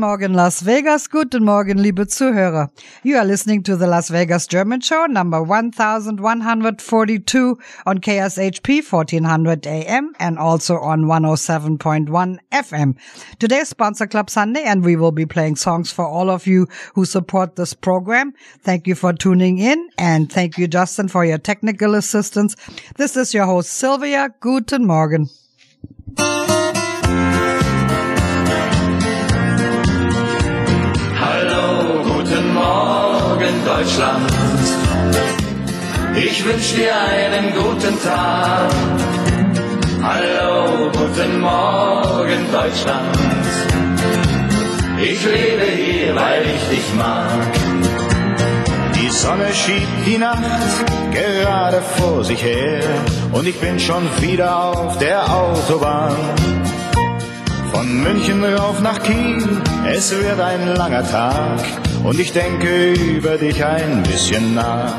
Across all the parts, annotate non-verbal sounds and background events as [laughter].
Morgen, Las Vegas. Guten Morgen, liebe Zuhörer. You are listening to the Las Vegas German Show, number 1142 on KSHP 1400 AM and also on 107.1 FM. Today's Sponsor Club Sunday and we will be playing songs for all of you who support this program. Thank you for tuning in and thank you, Justin, for your technical assistance. This is your host, Silvia. Guten Morgen. Deutschland. Ich wünsche dir einen guten Tag. Hallo, guten Morgen, Deutschland. Ich lebe hier, weil ich dich mag. Die Sonne schiebt die Nacht gerade vor sich her und ich bin schon wieder auf der Autobahn. Von München rauf nach Kiel, es wird ein langer Tag und ich denke über dich ein bisschen nach.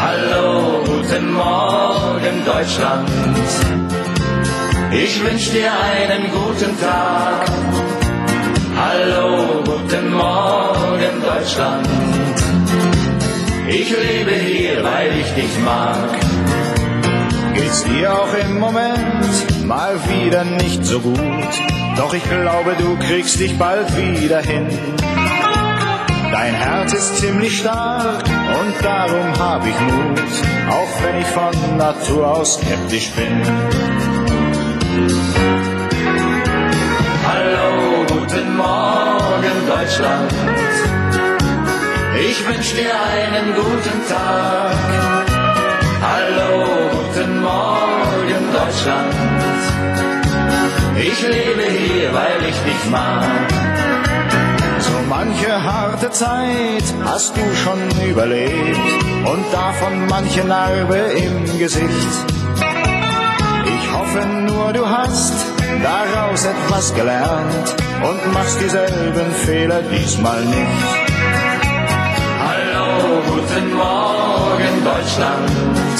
Hallo, guten Morgen Deutschland. Ich wünsch dir einen guten Tag. Hallo, guten Morgen Deutschland. Ich lebe hier, weil ich dich mag. Geht's dir auch im Moment mal wieder nicht so gut? Doch ich glaube, du kriegst dich bald wieder hin. Dein Herz ist ziemlich stark und darum hab ich Mut, auch wenn ich von Natur aus skeptisch bin. Hallo, guten Morgen Deutschland. Ich wünsch dir einen guten Tag. Hallo, Morgen Deutschland. Ich lebe hier, weil ich dich mag manche harte Zeit hast du schon überlebt und davon manche Narbe im Gesicht. Ich hoffe nur, du hast daraus etwas gelernt und machst dieselben Fehler diesmal nicht. Hallo, guten Morgen Deutschland.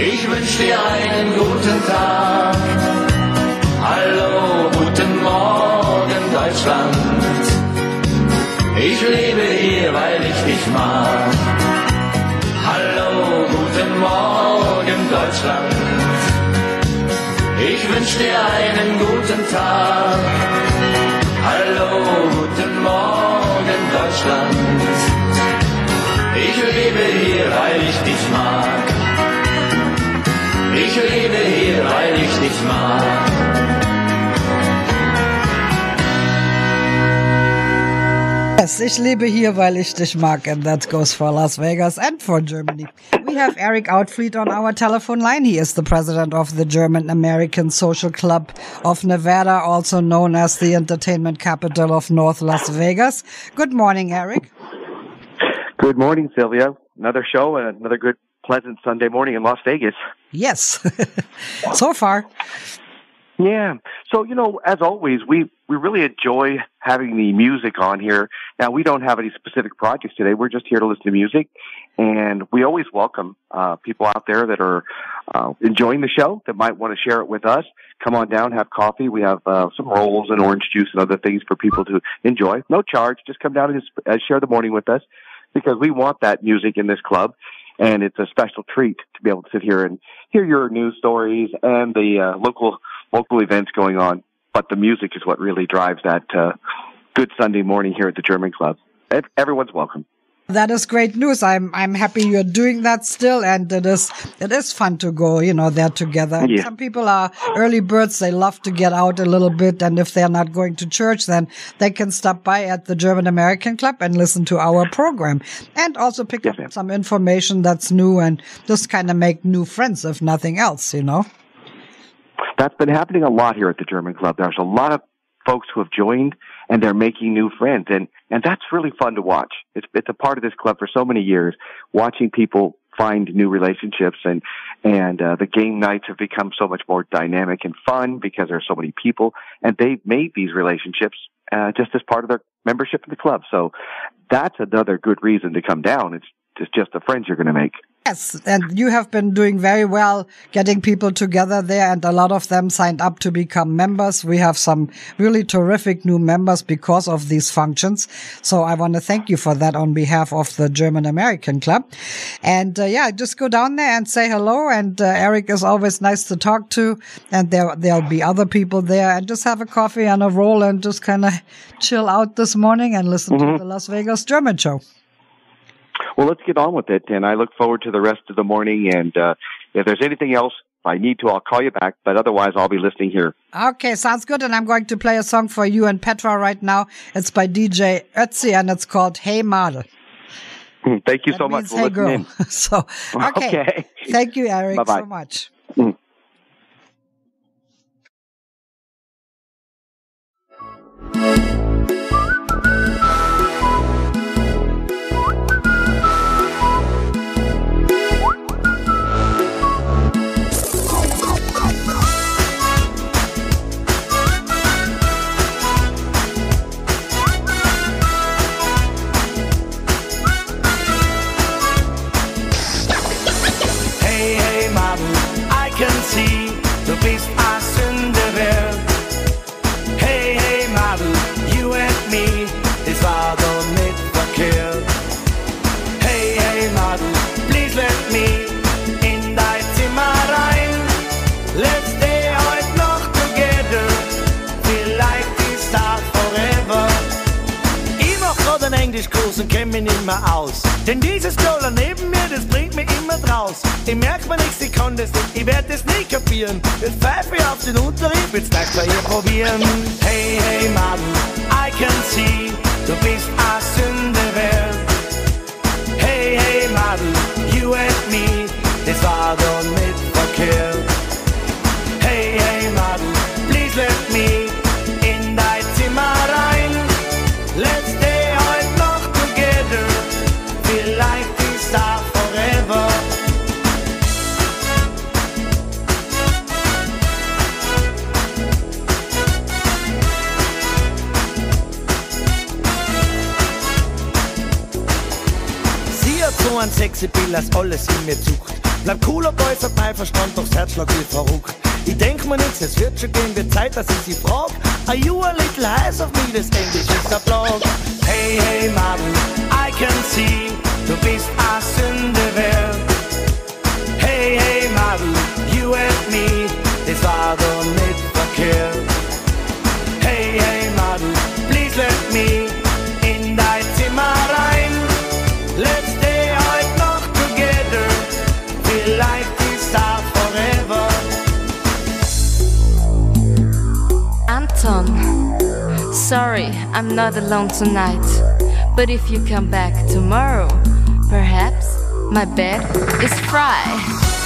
Ich wünsche dir einen guten Tag. Hallo, guten Morgen Deutschland. Ich lebe hier, weil ich dich mag. Hallo, guten Morgen, Deutschland. Ich wünsche dir einen guten Tag. Hallo, guten Morgen, Deutschland. Ich lebe hier, weil ich dich mag. Ich lebe hier, weil ich dich mag. Yes, ich lebe hier, weil ich dich mag, and that goes for Las Vegas and for Germany. We have Eric Outfleet on our telephone line. He is the president of the German American Social Club of Nevada, also known as the entertainment capital of North Las Vegas. Good morning, Eric. Good morning, Silvia. Another show and another good, pleasant Sunday morning in Las Vegas. Yes, [laughs] so far. Yeah. So, you know, as always, we, we really enjoy having the music on here. Now, we don't have any specific projects today. We're just here to listen to music. And we always welcome, uh, people out there that are, uh, enjoying the show that might want to share it with us. Come on down, have coffee. We have, uh, some rolls and orange juice and other things for people to enjoy. No charge. Just come down and just, uh, share the morning with us because we want that music in this club and it's a special treat to be able to sit here and hear your news stories and the uh, local local events going on. But the music is what really drives that uh, good Sunday morning here at the German Club. Everyone's welcome. That is great news. I'm I'm happy you're doing that still, and it is it is fun to go, you know, there together. Yeah. Some people are early birds; they love to get out a little bit, and if they're not going to church, then they can stop by at the German American Club and listen to our program, and also pick yes, up some information that's new and just kind of make new friends, if nothing else, you know. That's been happening a lot here at the German Club. There's a lot of folks who have joined and they're making new friends. And and that's really fun to watch. It's it's a part of this club for so many years watching people find new relationships and and uh, the game nights have become so much more dynamic and fun because there are so many people and they've made these relationships uh, just as part of their membership in the club. So that's another good reason to come down. It's just just the friends you're going to make Yes, and you have been doing very well getting people together there, and a lot of them signed up to become members. We have some really terrific new members because of these functions. So I want to thank you for that on behalf of the German American Club. And uh, yeah, just go down there and say hello. And uh, Eric is always nice to talk to, and there there'll be other people there, and just have a coffee and a roll and just kind of chill out this morning and listen mm-hmm. to the Las Vegas German show. Well, let's get on with it, and I look forward to the rest of the morning. And uh, if there's anything else I need to, I'll call you back. But otherwise, I'll be listening here. Okay, sounds good. And I'm going to play a song for you and Petra right now. It's by DJ Ötzi, and it's called "Hey Model." Thank you that so much hey listening. [laughs] so okay. [laughs] okay. Thank you, Eric, Bye-bye. so much. Mm. Englischkurs und kenn mich nicht mehr aus. Denn dieses Girl neben mir, das bringt mich immer draus. Ich merk mir nichts, ich kann das nicht, ich werd das nie kapieren. Jetzt pfeife ich auf den Unterricht, will's gleich bei ihr probieren. Hey, hey, Mann, I can see, du bist a Sündewer. Hey, hey, Mann, you and me, das war doch Bild, als alles in mir zuckt. Bleib cooler Boy, hat mein Verstand, doch das Herzschlag wie verrückt. Ich denk mir nichts, es wird schon gehen, wird Zeit, dass ich sie frag. Are you a little eyes of me, das Englisch ist der Blog. Hey, hey, Madden, I can see, du bist a Sündewer. Hey, hey, Madden, you and me, das war doch nicht verkehrt. Hey, hey, Madden, please let me sorry, I'm not alone tonight. But if you come back tomorrow, perhaps my bed is fried.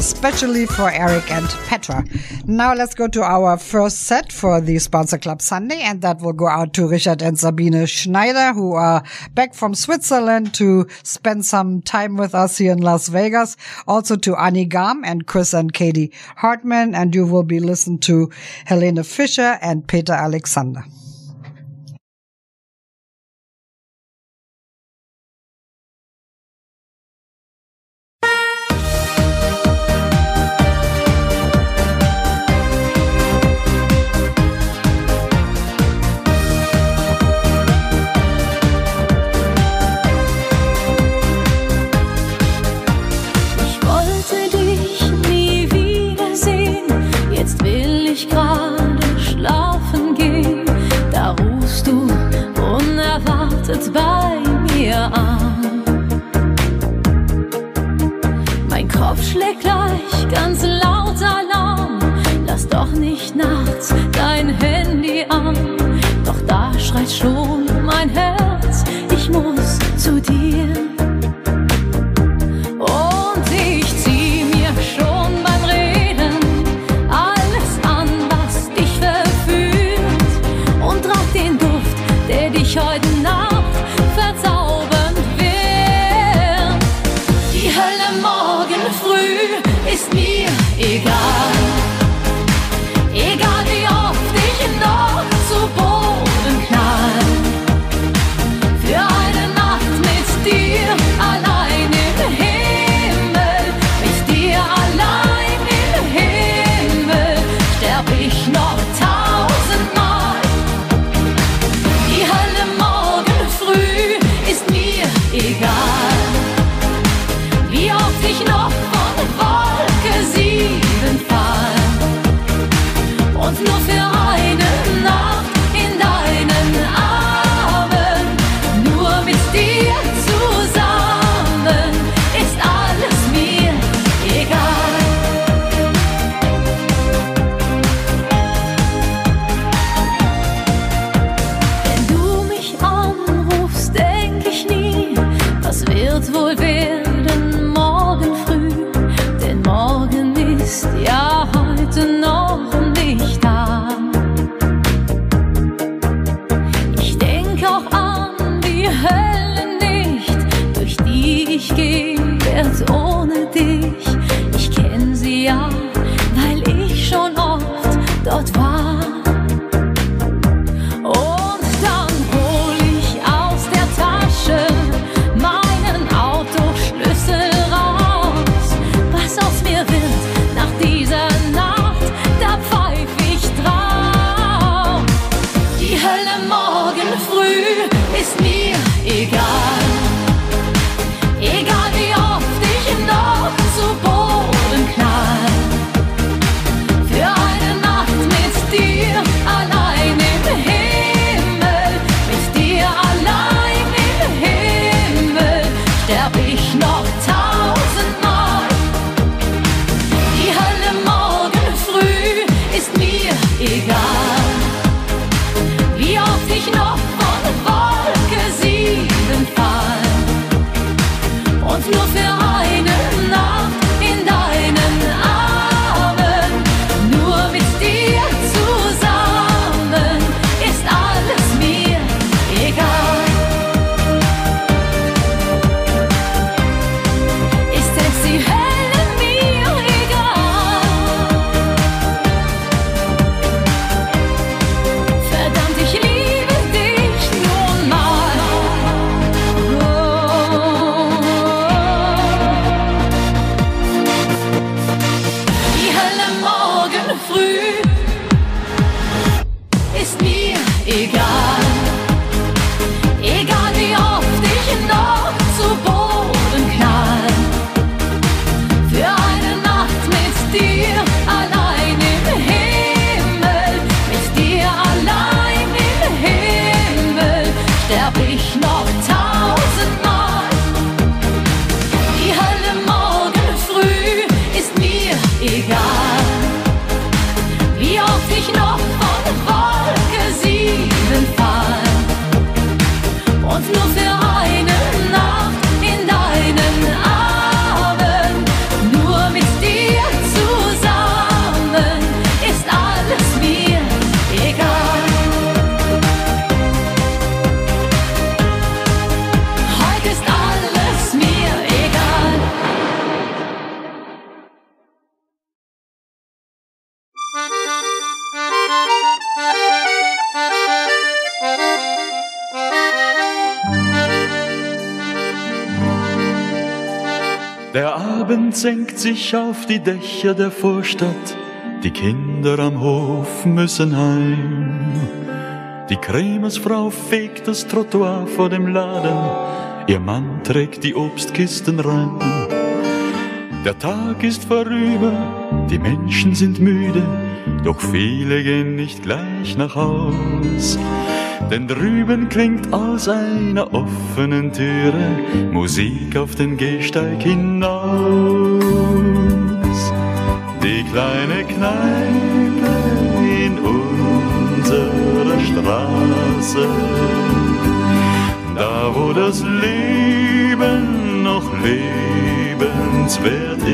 Especially for Eric and Petra. Now let's go to our first set for the Sponsor Club Sunday, and that will go out to Richard and Sabine Schneider, who are back from Switzerland to spend some time with us here in Las Vegas. Also to Annie Gam and Chris and Katie Hartman, and you will be listening to Helene Fischer and Peter Alexander. Gleich ganz laut Alarm. Lass doch nicht nachts dein Handy an. Doch da schreit schon mein Herz, dort war. Und dann hol ich aus der Tasche meinen Autoschlüssel raus. Was aus mir wird nach dieser Nacht, da pfeif ich drauf. Die Hölle morgen früh ist mir. Sich auf die Dächer der Vorstadt, die Kinder am Hof müssen heim. Die Krämersfrau fegt das Trottoir vor dem Laden, ihr Mann trägt die Obstkisten rein. Der Tag ist vorüber, die Menschen sind müde, doch viele gehen nicht gleich nach Haus. Denn drüben klingt aus einer offenen Türe Musik auf den Gehsteig hinaus. Kneipe in unserer Straße, da wo das Leben noch lebenswert ist.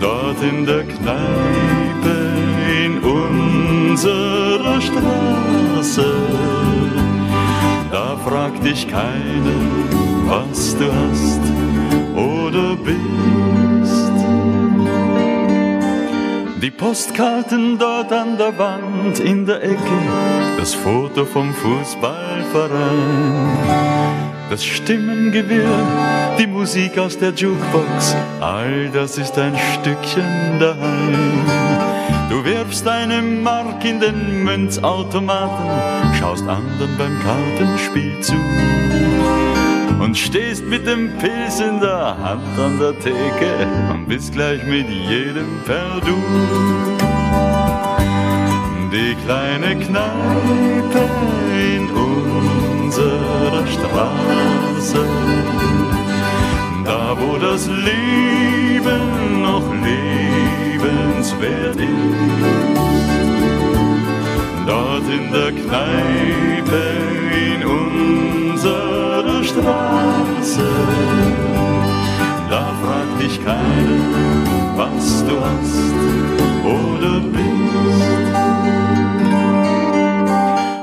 Dort in der Kneipe in unserer Straße, da fragt dich keiner, was du hast Die Postkarten dort an der Wand in der Ecke, das Foto vom Fußballverein, das Stimmengewirr, die Musik aus der Jukebox, all das ist ein Stückchen daheim. Du wirfst eine Mark in den Münzautomaten, schaust anderen beim Kartenspiel zu und stehst mit dem Pilz in der Hand an der Theke und bist gleich mit jedem per Du. Die kleine Kneipe in unserer Straße, da wo das Leben noch lebenswert ist. Dort in der Kneipe Straße, da fragt dich keiner, was du hast oder bist.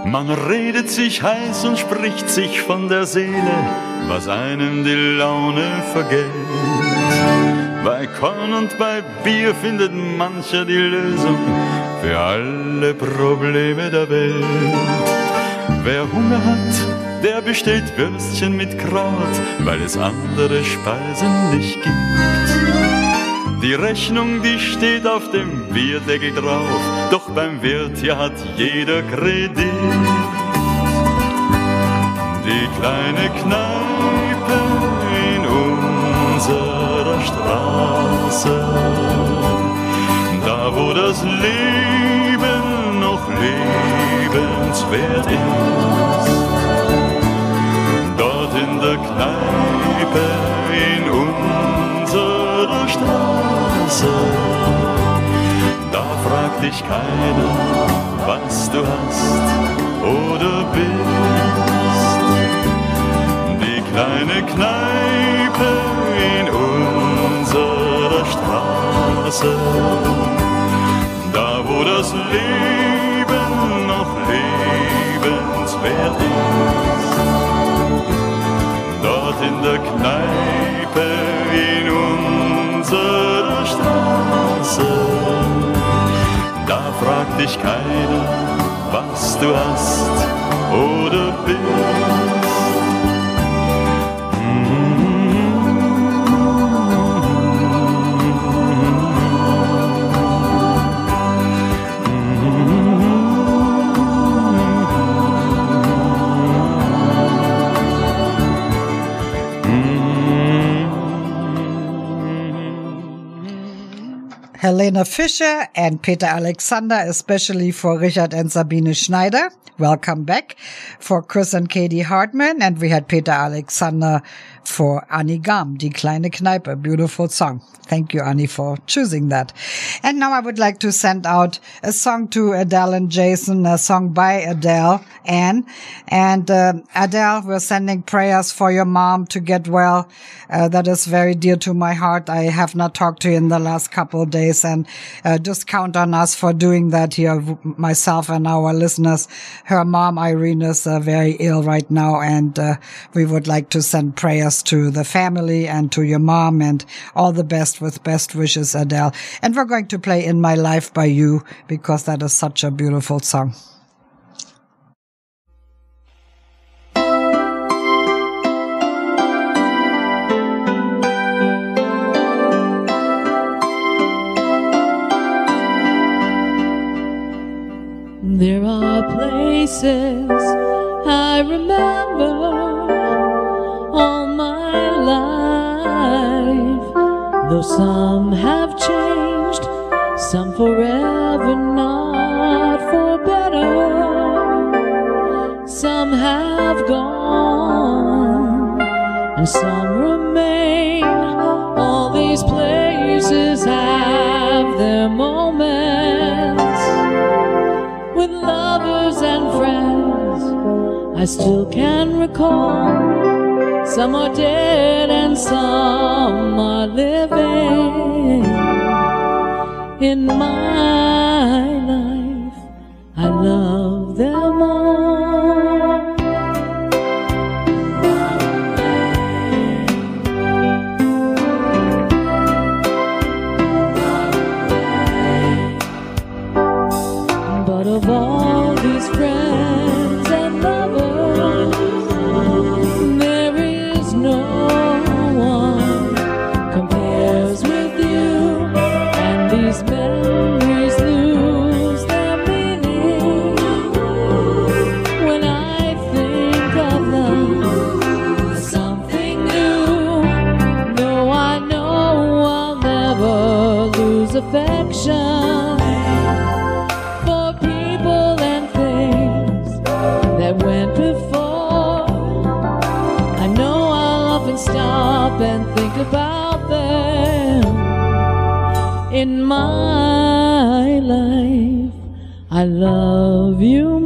Man redet sich heiß und spricht sich von der Seele, was einem die Laune vergeht. Bei Korn und bei Bier findet mancher die Lösung für alle Probleme der Welt. Wer Hunger hat, der bestellt Würstchen mit Kraut, weil es andere Speisen nicht gibt. Die Rechnung, die steht auf dem Bierdeckel drauf, doch beim Wirt hier hat jeder Kredit. Die kleine Kneipe in unserer Straße, da wo das Leben noch lebenswert ist. Der Kneipe in unserer Straße, da fragt dich keiner, was du hast oder bist. Die kleine Kneipe in unserer Straße, da wo das Leben noch lebenswert ist. In der Kneipe in unserer Straße, da fragt dich keiner, was du hast oder bist. Helene Fischer and Peter Alexander, especially for Richard and Sabine Schneider. Welcome back for Chris and Katie Hartman. And we had Peter Alexander for Annie Gam, Die kleine Kneipe. Beautiful song. Thank you, Annie, for choosing that. And now I would like to send out a song to Adele and Jason, a song by Adele, Anne. And uh, Adele, we're sending prayers for your mom to get well. Uh, that is very dear to my heart. I have not talked to you in the last couple of days and uh, just count on us for doing that here, myself and our listeners. Her mom, Irene, is uh, very ill right now and uh, we would like to send prayers to the family and to your mom and all the best with best wishes, Adele. And we're going to play In My Life by you because that is such a beautiful song. There are places I remember all my life, though some have changed, some forever, not for better. Some have gone, and some remain. All these places have their moments with lovers and friends. I still can recall. Some are dead and some are living in my life. I love I love you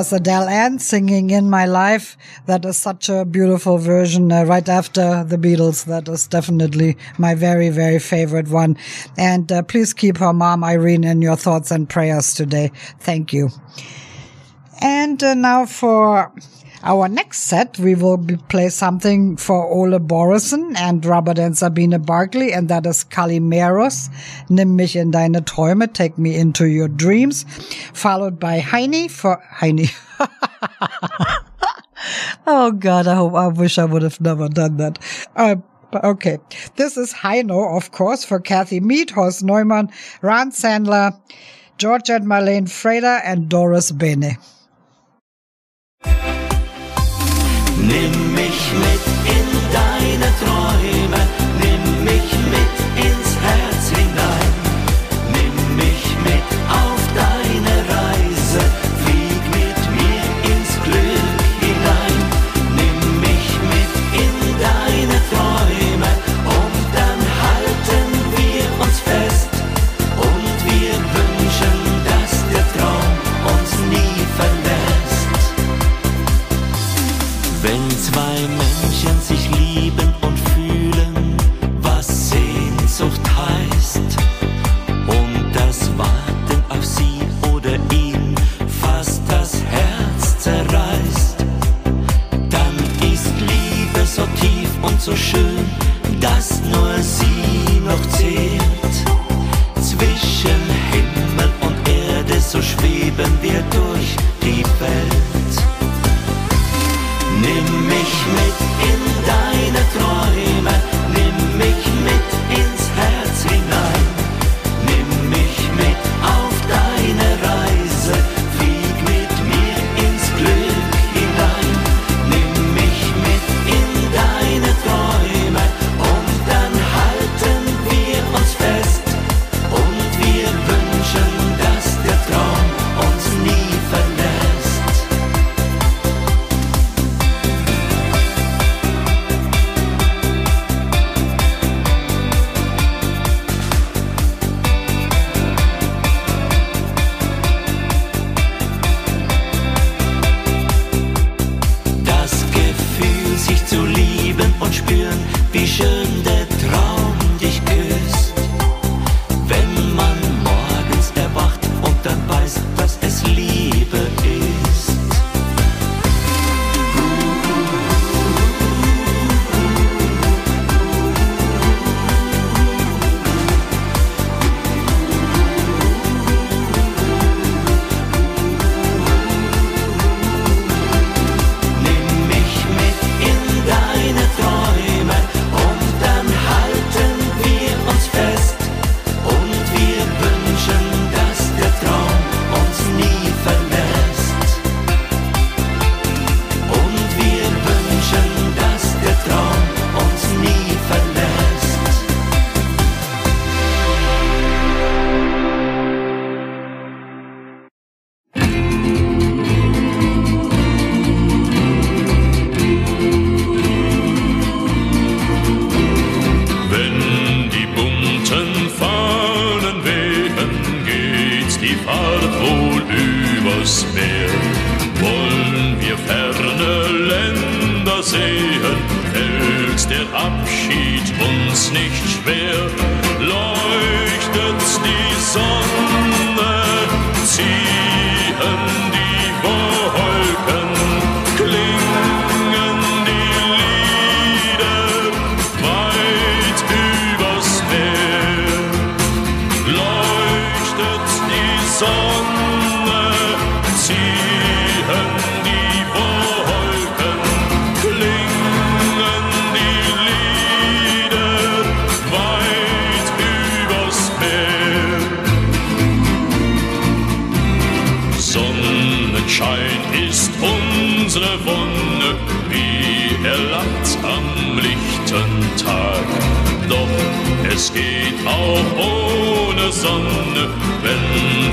was Adele Ann singing In My Life. That is such a beautiful version uh, right after the Beatles. That is definitely my very, very favorite one. And uh, please keep her mom, Irene, in your thoughts and prayers today. Thank you. And uh, now for our next set, we will be play something for Ole Borison and Robert and Sabine Barkley, and that is Calimeros, Nimm mich in deine Träume, Take me into your dreams, followed by Heini for Heini. [laughs] oh God, I hope, I wish I would have never done that. Uh, okay. This is Heino, of course, for Kathy Mead, Horst Neumann, Ron Sandler, George and Marlene Freda, and Doris Bene. Nimm mich mit in deine Träume,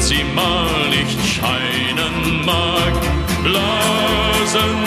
sie mal nicht scheinen mag. Blasen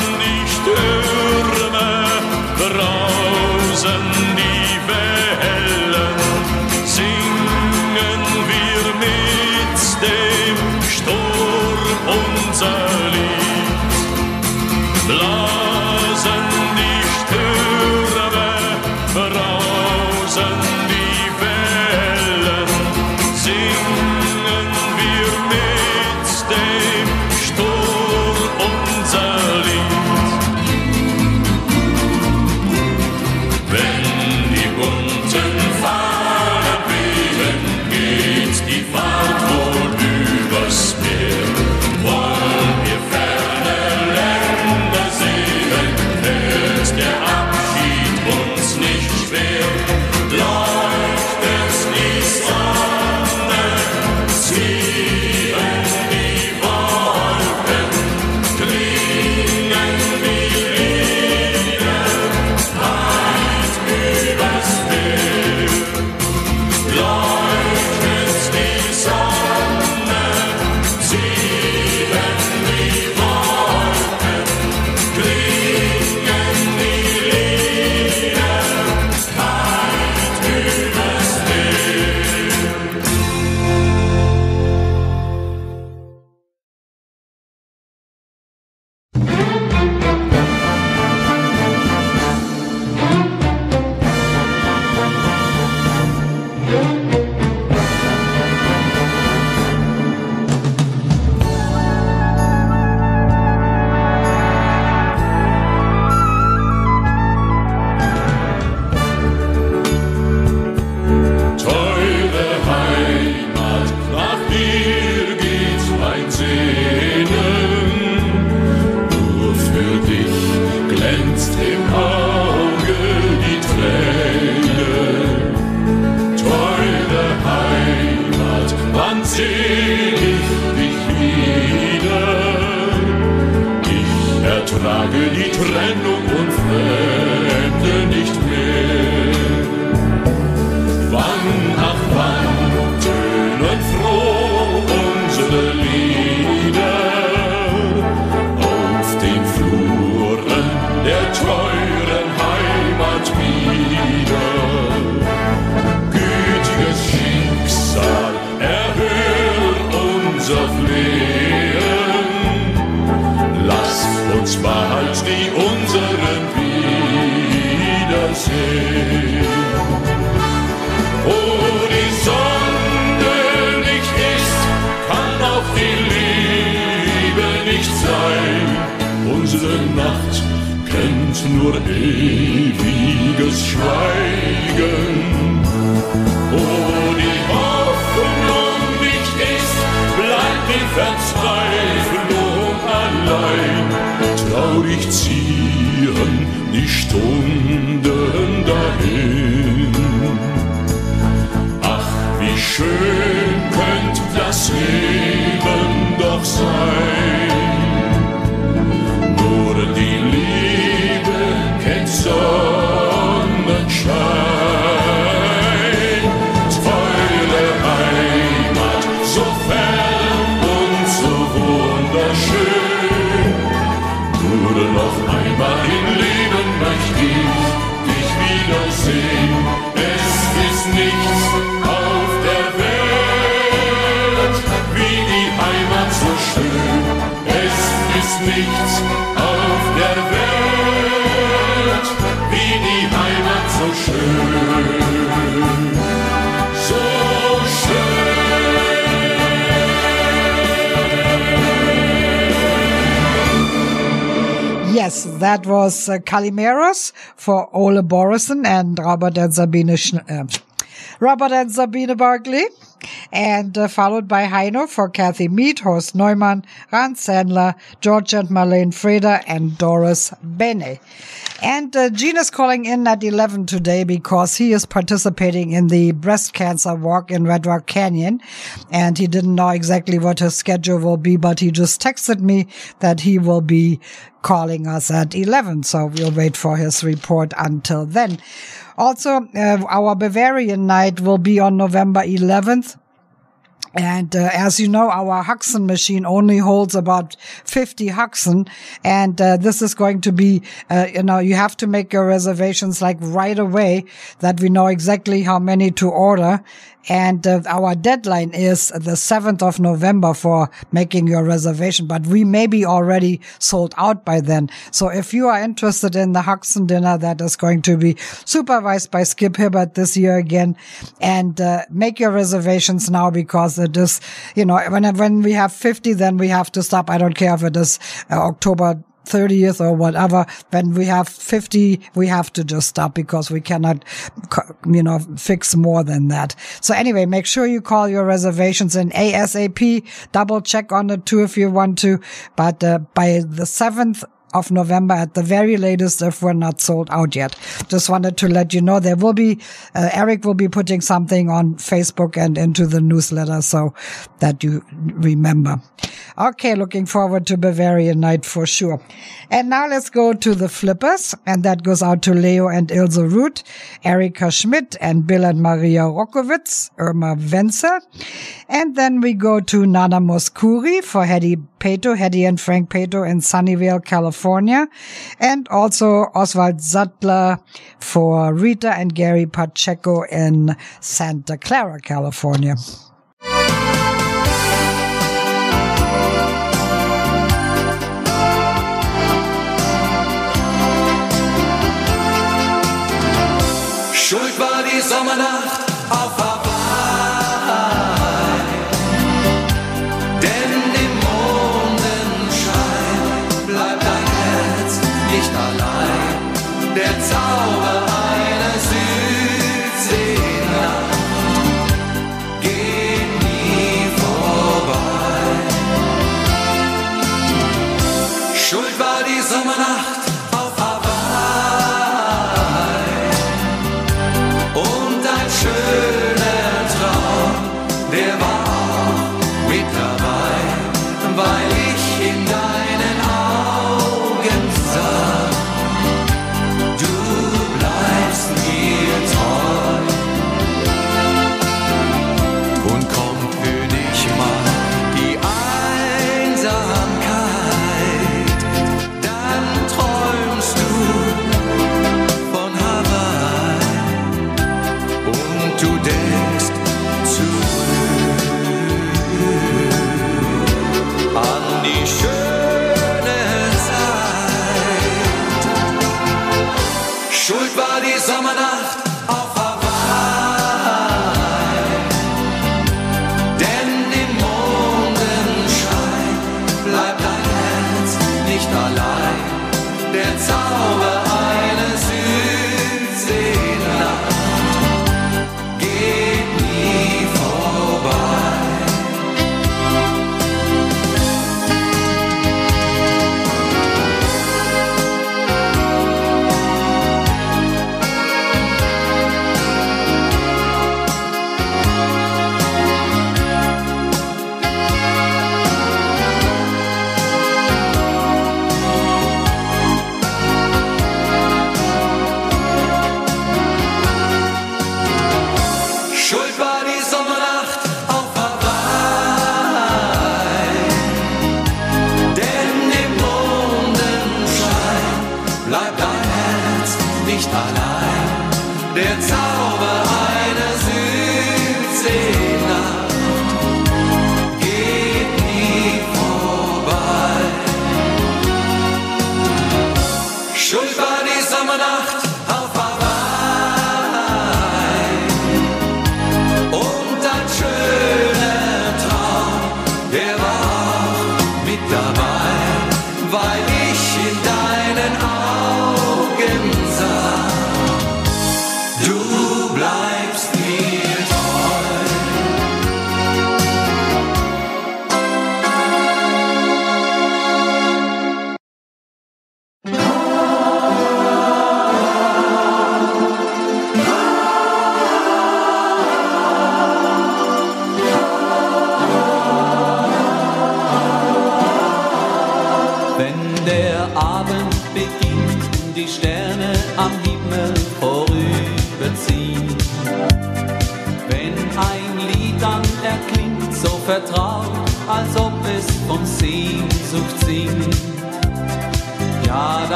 that was uh, for Ole Borison and Robert and Sabine Schn- uh, Robert and Sabine Barkley. And uh, followed by Heino for Kathy Mead, Horst Neumann, Ran Sandler, George and Marlene Freda, and Doris Bene. And uh, Gene is calling in at 11 today because he is participating in the breast cancer walk in Red Rock Canyon. And he didn't know exactly what his schedule will be, but he just texted me that he will be calling us at 11. So we'll wait for his report until then. Also, uh, our Bavarian night will be on November 11th. And uh, as you know, our Haxen machine only holds about 50 Haxen. And uh, this is going to be, uh, you know, you have to make your reservations like right away that we know exactly how many to order. And uh, our deadline is the 7th of November for making your reservation, but we may be already sold out by then. So if you are interested in the Haxen dinner that is going to be supervised by Skip Hibbert this year again, and uh, make your reservations now because it is, you know, when when we have 50, then we have to stop. I don't care if it is uh, October 30th or whatever. When we have 50, we have to just stop because we cannot, you know, fix more than that. So anyway, make sure you call your reservations in ASAP. Double check on it too if you want to. But uh, by the 7th, of November at the very latest if we're not sold out yet. Just wanted to let you know there will be, uh, Eric will be putting something on Facebook and into the newsletter so that you remember. Okay, looking forward to Bavarian night for sure. And now let's go to the flippers and that goes out to Leo and Ilse Root, Erika Schmidt and Bill and Maria Rokowitz, Irma Wenzel. And then we go to Nana Mouskouri for Hedy Peto, Hedy and Frank Peto in Sunnyvale, California. And also Oswald Sattler for Rita and Gary Pacheco in Santa Clara, California. Schuld war die Sommernacht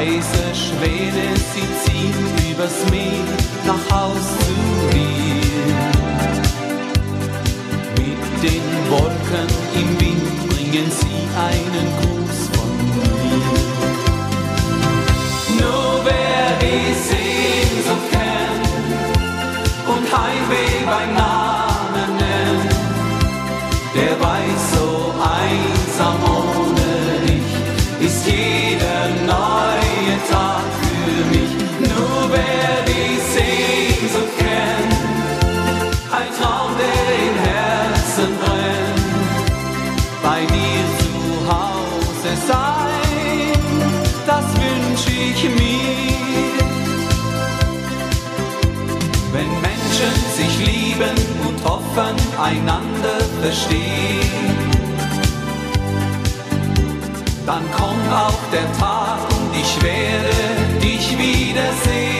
Leise Schwede, sie zieht übers Meer nach Haus zu mir. Mit den Wolken im Wind bringen sie einen Gruß von mir. einander verstehen, dann kommt auch der Tag und ich werde dich wiedersehen.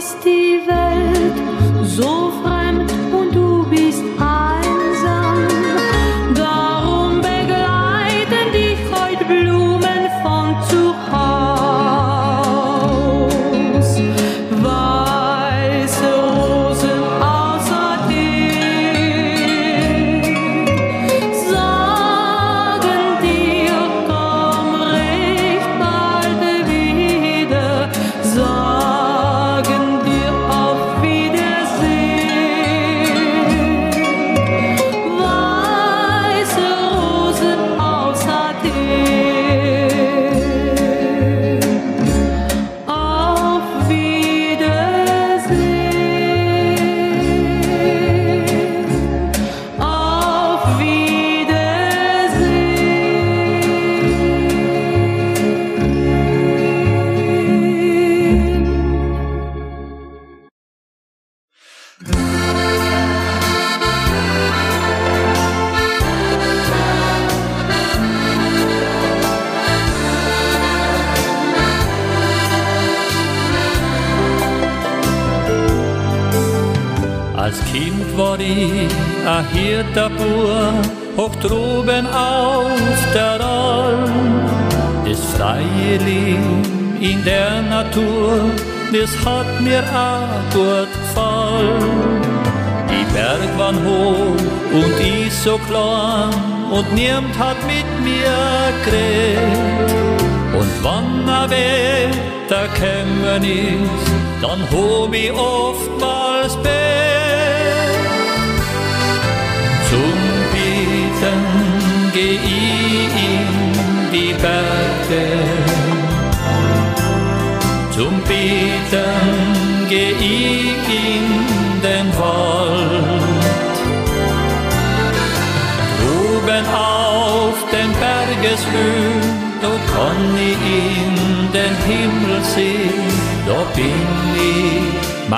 bist die so.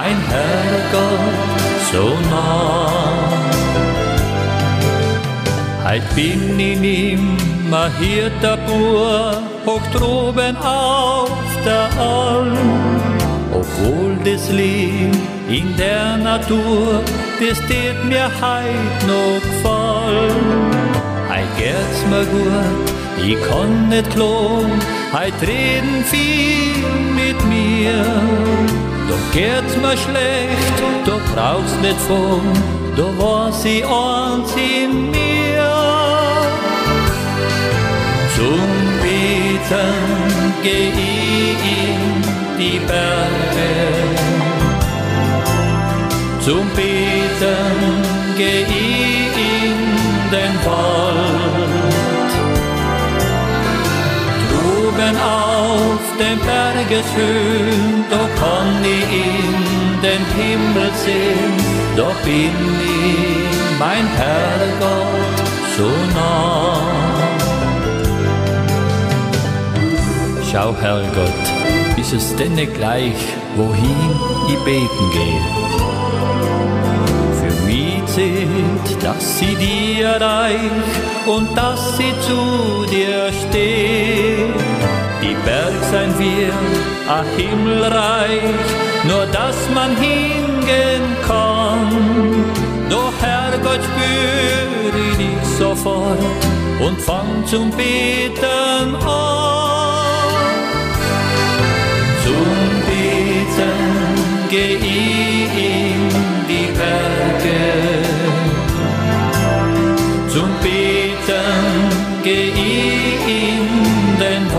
mein Herrgott, so nah. Heut bin ich nimmer hier der Bur, hoch droben auf der Alm, obwohl das Leben in der Natur, das tät mir heut noch gefallen. Heut geht's mir gut, ich kann nicht klagen, heut reden viel mit mir. Doch geht's mir schlecht, du brauchst nicht von, du warst sie eins in mir. Zum Beten geh ich in die Berge. Zum Beten geh ich in den Wald. Auf dem Bergeshöhen, da kann ich in den Himmel sehen, da bin ich, mein Herrgott, so nah. Schau, Herrgott, ist es denn nicht gleich, wohin ich beten gehe? Für mich zählt, dass sie dir reich und dass sie zu dir steht. Die Berg sein wir, a Himmelreich, nur dass man hingehen kann. Doch Herrgott spüre ich dich sofort und fang zum Beten an. Zum Beten geh ich in die Berge. Zum Beten geh ich in den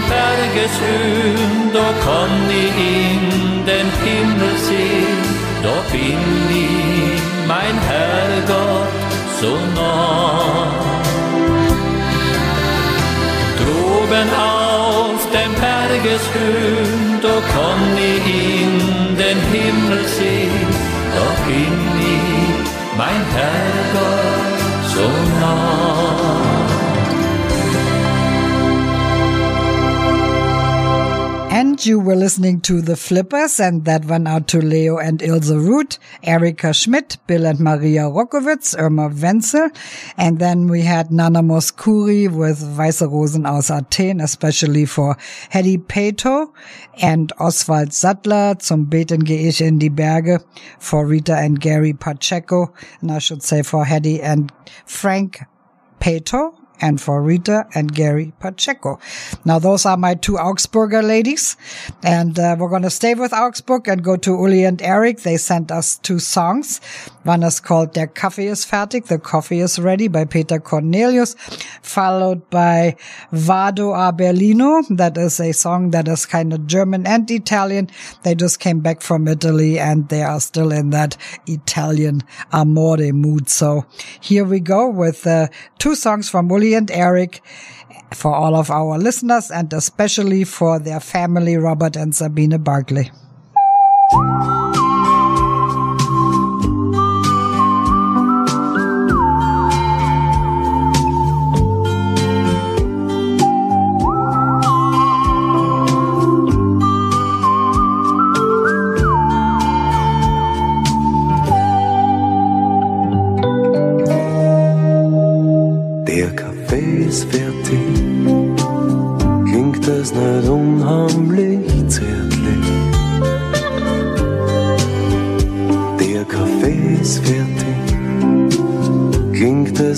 auf dem Bergeshöhen, da kann ich in den Himmel sehen, da bin ich, mein Herrgott, so nah. Droben auf dem Bergeshöhen, da kann ich in den Himmel sehen, da bin ich, mein Herrgott, so nah. You were listening to the Flippers, and that went out to Leo and Ilse Root, Erika Schmidt, Bill and Maria Rokowitz, Irma Wenzel, and then we had Nana Mouskouri with Weiße Rosen aus Athen, especially for Hedy Peto and Oswald Sattler, Zum Beten gehe ich in die Berge, for Rita and Gary Pacheco, and I should say for Hedy and Frank Peto, and for Rita and Gary Pacheco. Now, those are my two Augsburger ladies, and uh, we're going to stay with Augsburg and go to Uli and Eric. They sent us two songs. One is called Der Kaffee ist fertig, The Coffee is Ready by Peter Cornelius, followed by Vado a Berlino. That is a song that is kind of German and Italian. They just came back from Italy and they are still in that Italian amore mood. So here we go with uh, two songs from Uli and Eric for all of our listeners and especially for their family, Robert and Sabine Barkley.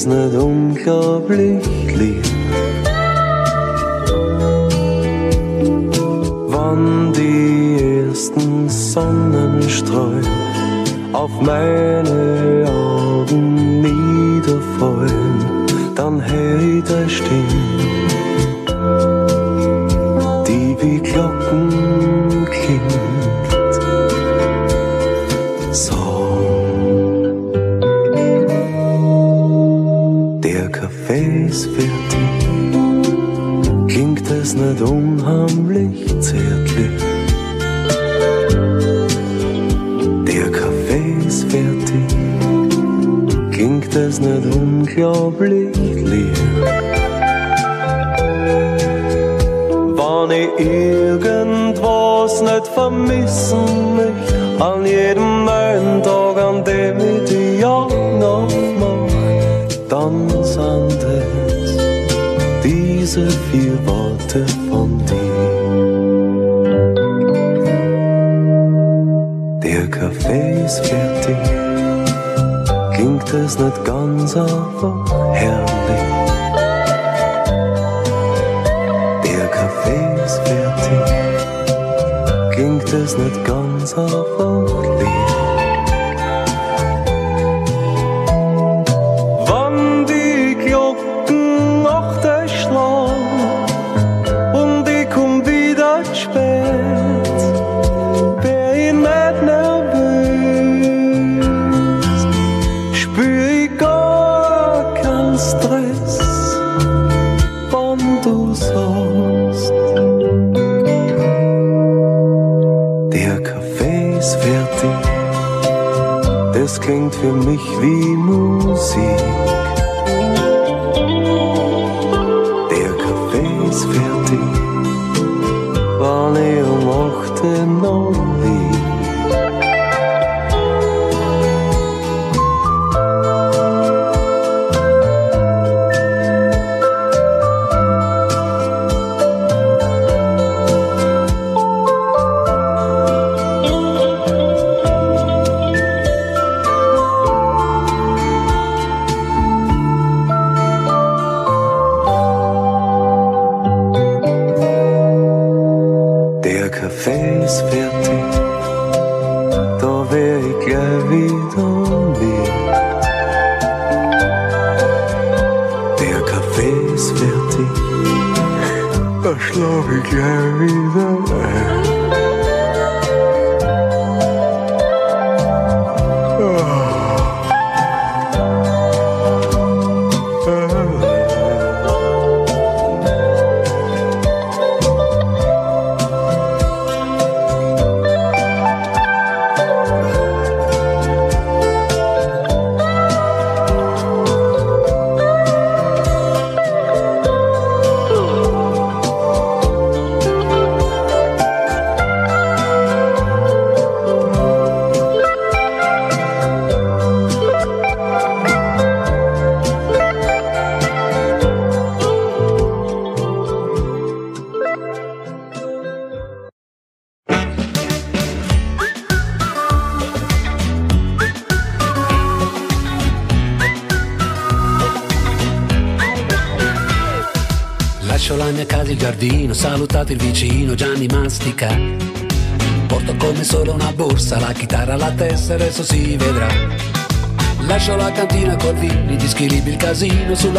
Das nicht unglaublich lieb. Wann die ersten Sonnenstrahlen auf meine Augen niederfallen, dann hör ich deine nicht unheimlich zärtlich. Der Kaffee ist fertig, klingt es nicht unglaublich lieb. Wann ich irgendwas nicht vermissen möchte, an jedem neuen Tag, an dem ich die Jagd noch mach, dann so viel Worte von dir. Der Kaffee ist fertig, ging das nicht ganz aber herrlich. Der Kaffee ist fertig, ging das nicht ganz aber lieb.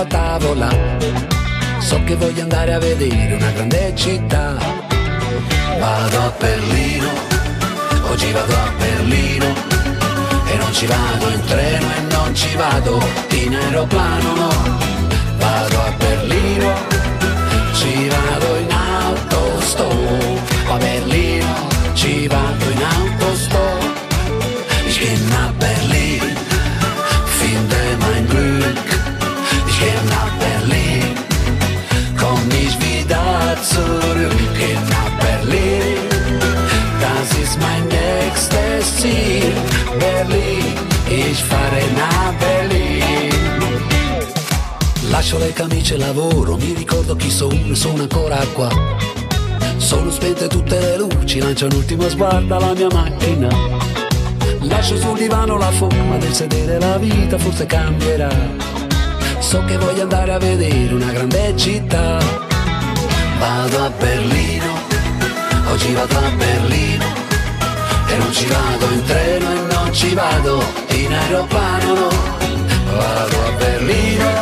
Sulla tavola. So che voglio andare a vedere una grande città. Vado a Berlino, oggi vado a Berlino. E non ci vado in treno e non ci vado in aeroplano, no. Lascio le camicie e lavoro, mi ricordo chi sono sono ancora qua. Sono spente tutte le luci, lancio un ultimo sguardo alla mia macchina. Lascio sul divano la forma del sedere, la vita forse cambierà. So che voglio andare a vedere una grande città. Vado a Berlino, oggi vado a Berlino. E non ci vado in treno e non ci vado in aeroplano, no. Vado a Berlino,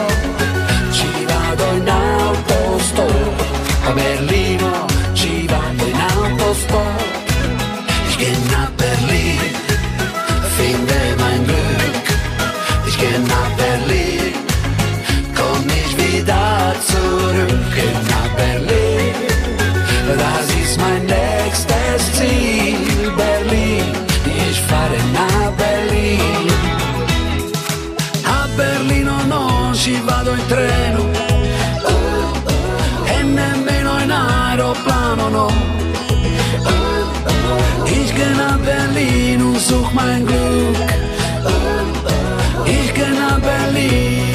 treno e nemmeno in aeroplano, no. Ich geh nach Berlin und such mein Glück. Ich geh nach Berlin.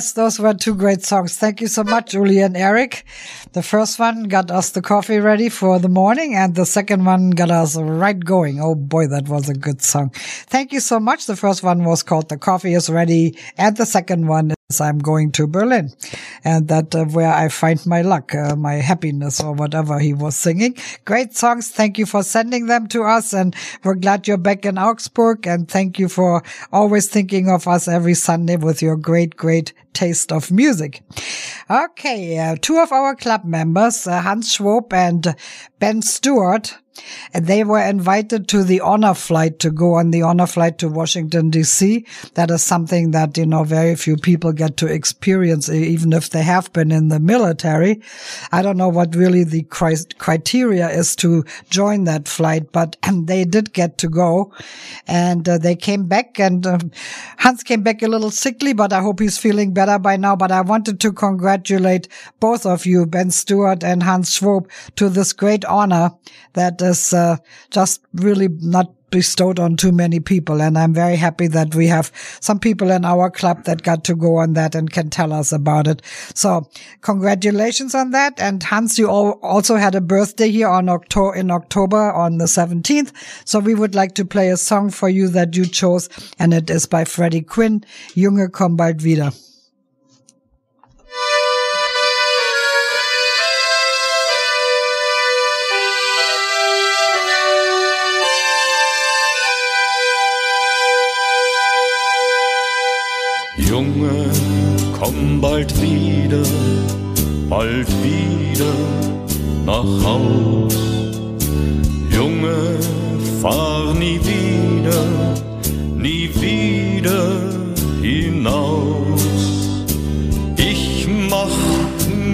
Yes, those were two great songs. Thank you so much, Uli and Eric. The first one got us the coffee ready for the morning, and the second one got us right going. Oh boy, that was a good song. Thank you so much. The first one was called The Coffee is Ready, and the second one I'm Going to Berlin. And that uh, where I find my luck, uh, my happiness, or whatever he was singing. Great songs. Thank you for sending them to us, and we're glad you're back in Augsburg, and thank you for always thinking of us every Sunday with your great great taste of music. Okay, uh, two of our club members, uh, Hans Schwob and Ben Stewart, and they were invited to the honor flight to go on the honor flight to Washington DC. That is something that, you know, very few people get to experience, even if they have been in the military. I don't know what really the criteria is to join that flight, but [clears throat] they did get to go and uh, they came back and um, Hans came back a little sickly, but I hope he's feeling better by now. But I wanted to congratulate both of you, Ben Stewart and Hans Schwob, to this great honor that is uh, just really not bestowed on too many people. And I'm very happy that we have some people in our club that got to go on that and can tell us about it. So congratulations on that. And Hans, you also had a birthday here on October, in October on the 17th. So we would like to play a song for you that you chose. And it is by Freddy Quinn, Junge komm bald wieder. Komm bald wieder, bald wieder nach Haus. Junge, fahr nie wieder, nie wieder hinaus. Ich mach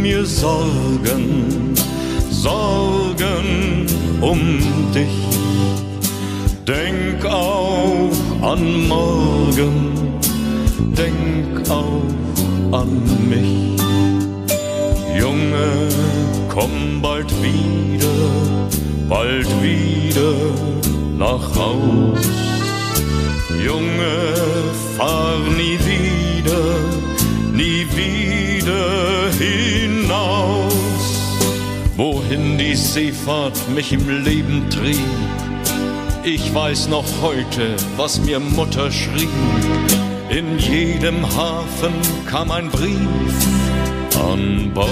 mir Sorgen, Sorgen um dich. Denk auch an morgen denk auch an mich. Junge, komm bald wieder, bald wieder nach Haus. Junge, fahr nie wieder, nie wieder hinaus. Wohin die Seefahrt mich im Leben trieb, ich weiß noch heute, was mir Mutter schrieb in jedem Hafen kam ein Brief an Bord.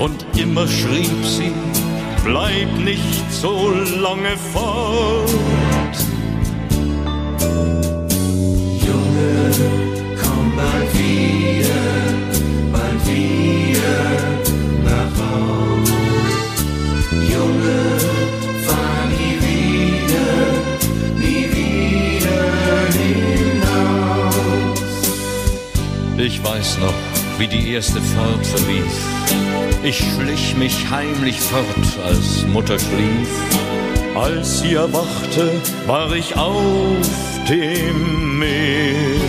Und immer schrieb sie, bleib nicht so lange fort. Junge, komm bald wieder, weiß noch, wie die erste Fahrt verlief. Ich schlich mich heimlich fort, als Mutter schlief. Als sie erwachte, war ich auf dem Meer.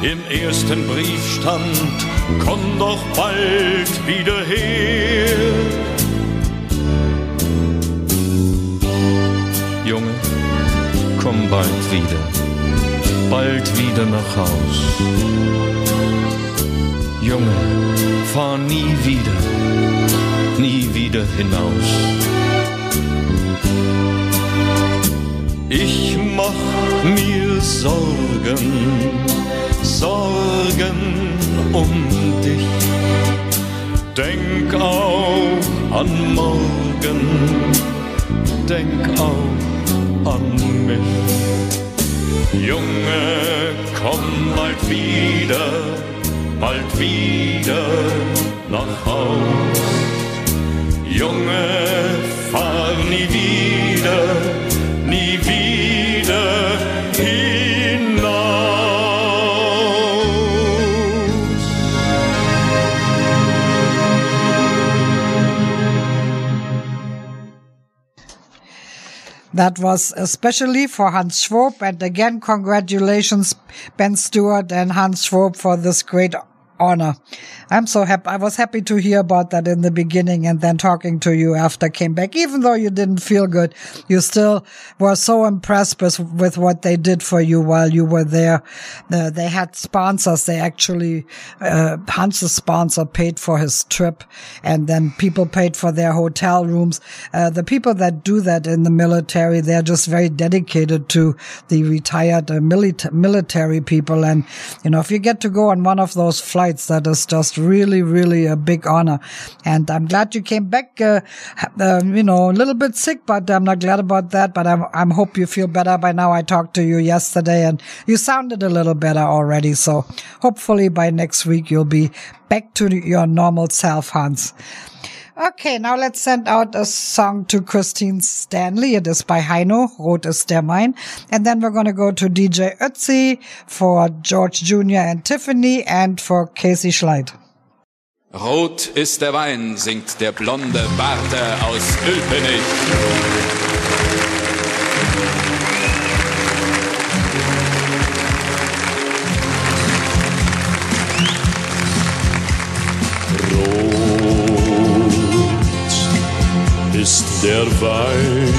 Im ersten Brief stand, komm doch bald wieder her. Junge, komm bald wieder bald wieder nach Haus. Junge, fahr nie wieder, nie wieder hinaus. Ich mach mir Sorgen, Sorgen um dich. Denk auch an morgen, denk auch an mich. Junge, komm bald wieder, bald wieder nach Haus. Junge, fahr nie wieder, That was especially for Hans Schwob. And again, congratulations, Ben Stewart and Hans Schwob for this great honor. I'm so happy. I was happy to hear about that in the beginning and then talking to you after I came back. Even though you didn't feel good, you still were so impressed with, with what they did for you while you were there. Uh, they had sponsors. They actually, uh, Hans's sponsor paid for his trip and then people paid for their hotel rooms. Uh, the people that do that in the military, they're just very dedicated to the retired uh, milita- military people. And, you know, if you get to go on one of those flights, that is just really, really a big honor. And I'm glad you came back, uh, uh, you know, a little bit sick, but I'm not glad about that. But I'm, I'm hope you feel better by now. I talked to you yesterday and you sounded a little better already. So hopefully by next week, you'll be back to your normal self, Hans. Okay, now let's send out a song to Christine Stanley. It is by Heino, Rot ist der Wein. And then we're going to go to DJ Ötzi for George Jr. and Tiffany and for Casey Schleid. Rot ist der Wein, singt der blonde Barte aus Ölpenich. Ist der Wein.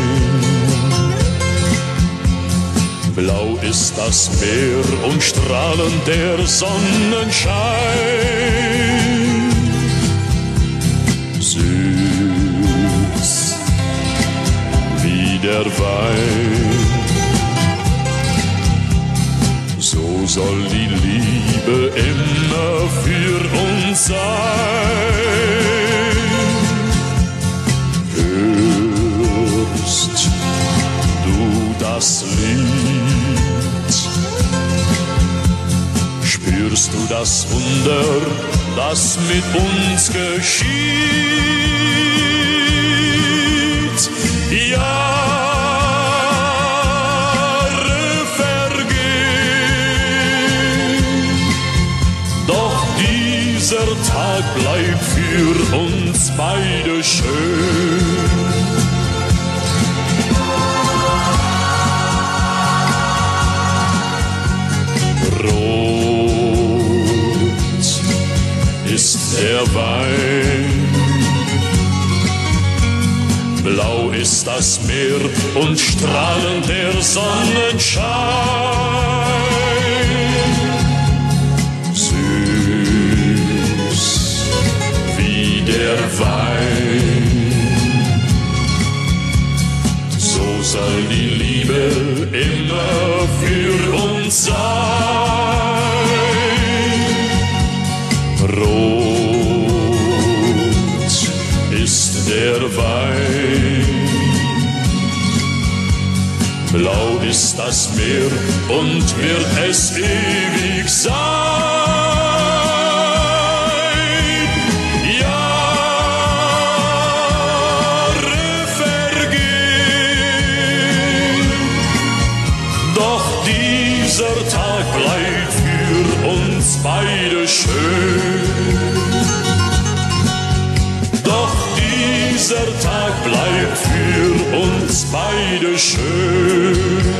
Blau ist das Meer und strahlend der Sonnenschein. Süß wie der Wein. So soll die Liebe immer für uns sein. Das Lied? Spürst du das Wunder, das mit uns geschieht? Jahre vergehen, doch dieser Tag bleibt für uns beide schön. Der Wein, blau ist das Meer und strahlend der Sonnenschein. Süß wie der Wein, so soll die Liebe immer für uns sein. Blau ist das Meer und wird es ewig sein. Uns beide schön.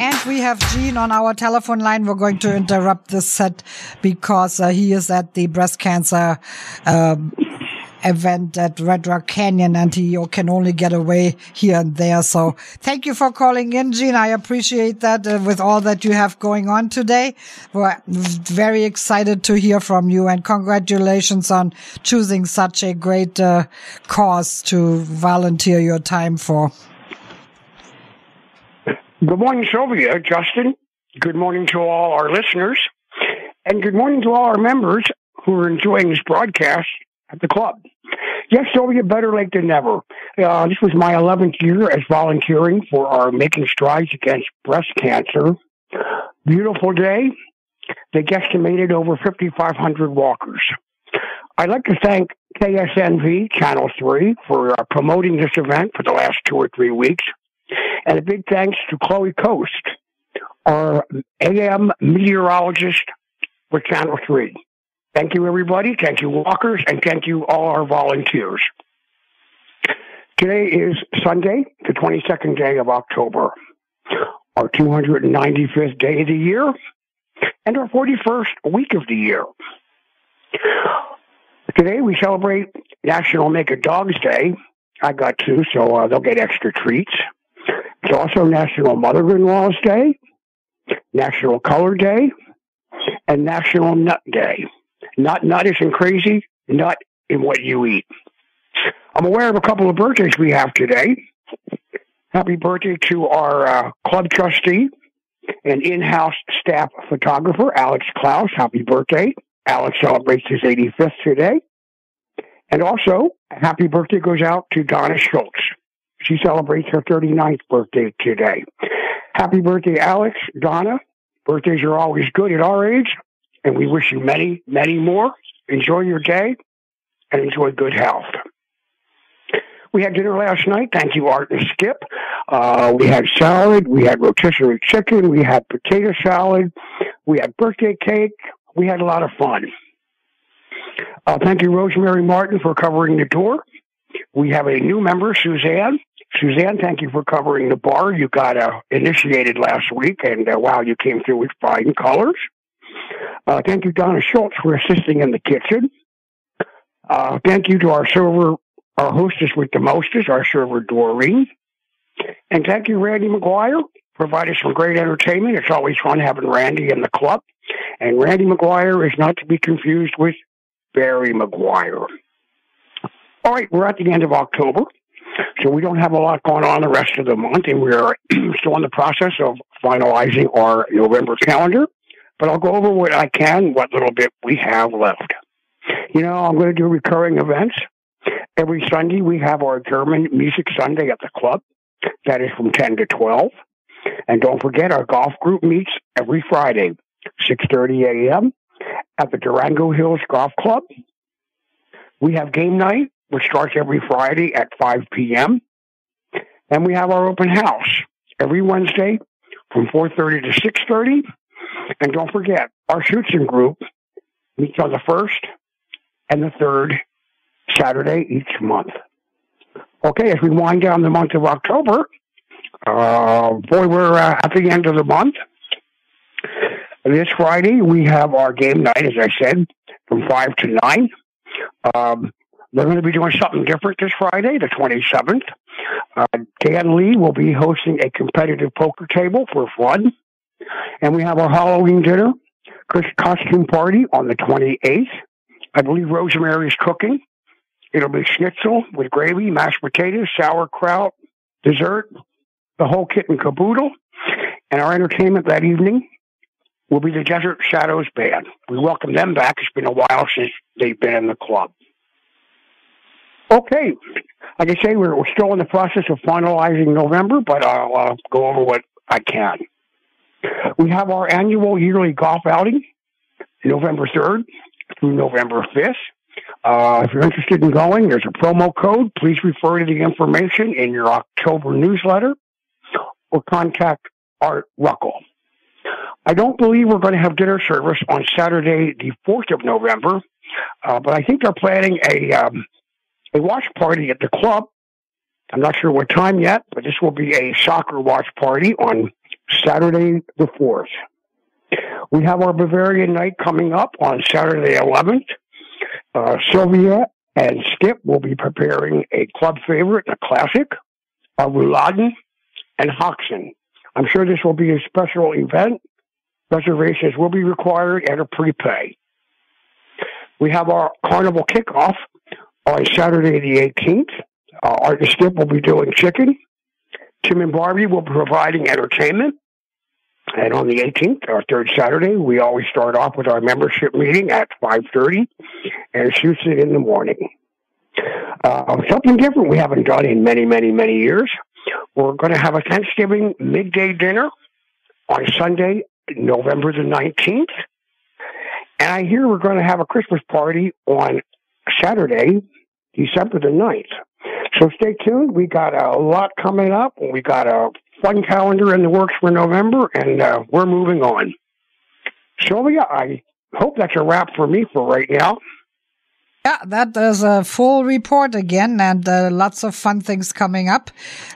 And we have Gene on our telephone line. We're going to interrupt this set because uh, he is at the breast cancer um, event at Red Rock Canyon and he can only get away here and there. So thank you for calling in, Gene. I appreciate that uh, with all that you have going on today. We're very excited to hear from you and congratulations on choosing such a great uh, cause to volunteer your time for. Good morning, Silvia, Justin. Good morning to all our listeners. And good morning to all our members who are enjoying this broadcast at the club. Yes, Silvia, better late than never. Uh, this was my 11th year as volunteering for our Making Strides Against Breast Cancer. Beautiful day. They guesstimated over 5,500 walkers. I'd like to thank KSNV Channel 3 for uh, promoting this event for the last two or three weeks. And a big thanks to Chloe Coast, our AM meteorologist for Channel 3. Thank you, everybody. Thank you, walkers, and thank you, all our volunteers. Today is Sunday, the 22nd day of October, our 295th day of the year, and our 41st week of the year. Today we celebrate National Make a Dogs Day. I got two, so uh, they'll get extra treats. It's also National Mother-in-Law's Day, National Color Day, and National Nut Day. Not nuttish and crazy, nut in what you eat. I'm aware of a couple of birthdays we have today. Happy birthday to our uh, club trustee and in-house staff photographer, Alex Klaus. Happy birthday. Alex celebrates his 85th today. And also, happy birthday goes out to Donna Schultz. She celebrates her 39th birthday today. Happy birthday, Alex, Donna. Birthdays are always good at our age, and we wish you many, many more. Enjoy your day and enjoy good health. We had dinner last night. Thank you, Art and Skip. Uh, we had salad. We had rotisserie chicken. We had potato salad. We had birthday cake. We had a lot of fun. Uh, thank you, Rosemary Martin, for covering the door. We have a new member, Suzanne. Suzanne, thank you for covering the bar. You got uh, initiated last week, and uh, wow, you came through with fine colors. Uh, thank you, Donna Schultz, for assisting in the kitchen. Uh, thank you to our server, our hostess with the mostest, our server, Doreen. And thank you, Randy McGuire, provided some great entertainment. It's always fun having Randy in the club. And Randy McGuire is not to be confused with Barry McGuire. All right, we're at the end of October, so we don't have a lot going on the rest of the month, and we're [clears throat] still in the process of finalizing our November calendar. But I'll go over what I can, what little bit we have left. You know, I'm going to do recurring events. Every Sunday, we have our German Music Sunday at the club. That is from 10 to 12. And don't forget, our golf group meets every Friday, 6.30 a.m. at the Durango Hills Golf Club. We have game night, which starts every Friday at 5 p.m. And we have our open house every Wednesday from 4.30 to 6.30. And don't forget, our Schutzen group meets on the first and the third Saturday each month. Okay, as we wind down the month of October, uh, boy, we're uh, at the end of the month. This Friday, we have our game night, as I said, from 5 to 9. Um, they're going to be doing something different this Friday, the 27th. Uh, Dan Lee will be hosting a competitive poker table for fun. And we have our Halloween dinner, costume party on the 28th. I believe Rosemary is cooking. It'll be schnitzel with gravy, mashed potatoes, sauerkraut, dessert, the whole kit and caboodle. And our entertainment that evening will be the Desert Shadows Band. We welcome them back. It's been a while since they've been in the club. Okay. Like I say, we're, we're still in the process of finalizing November, but I'll uh, go over what I can. We have our annual yearly golf outing, November 3rd through November 5th. Uh, if you're interested in going, there's a promo code. Please refer to the information in your October newsletter or contact Art Ruckel. I don't believe we're going to have dinner service on Saturday, the 4th of November, uh, but I think they're planning a, um, a watch party at the club. I'm not sure what time yet, but this will be a soccer watch party on Saturday the 4th. We have our Bavarian night coming up on Saturday 11th. Uh, Silvia and Skip will be preparing a club favorite, a classic, a Rouladen and Haxen. I'm sure this will be a special event. Reservations will be required at a prepay. We have our carnival kickoff on Saturday the 18th. Uh, Art and Skip will be doing chicken. Tim and Barbie will be providing entertainment. And on the 18th, our third Saturday, we always start off with our membership meeting at 5.30 and Schutzen in the morning. Uh, something different we haven't done in many, many, many years. We're going to have a Thanksgiving midday dinner on Sunday, November the 19th. And I hear we're going to have a Christmas party on Saturday, December the 9th. So stay tuned. We got a lot coming up. We got a fun calendar in the works for November, and uh, we're moving on. Silvia, I hope that's a wrap for me for right now. Yeah, that is a full report again and uh, lots of fun things coming up.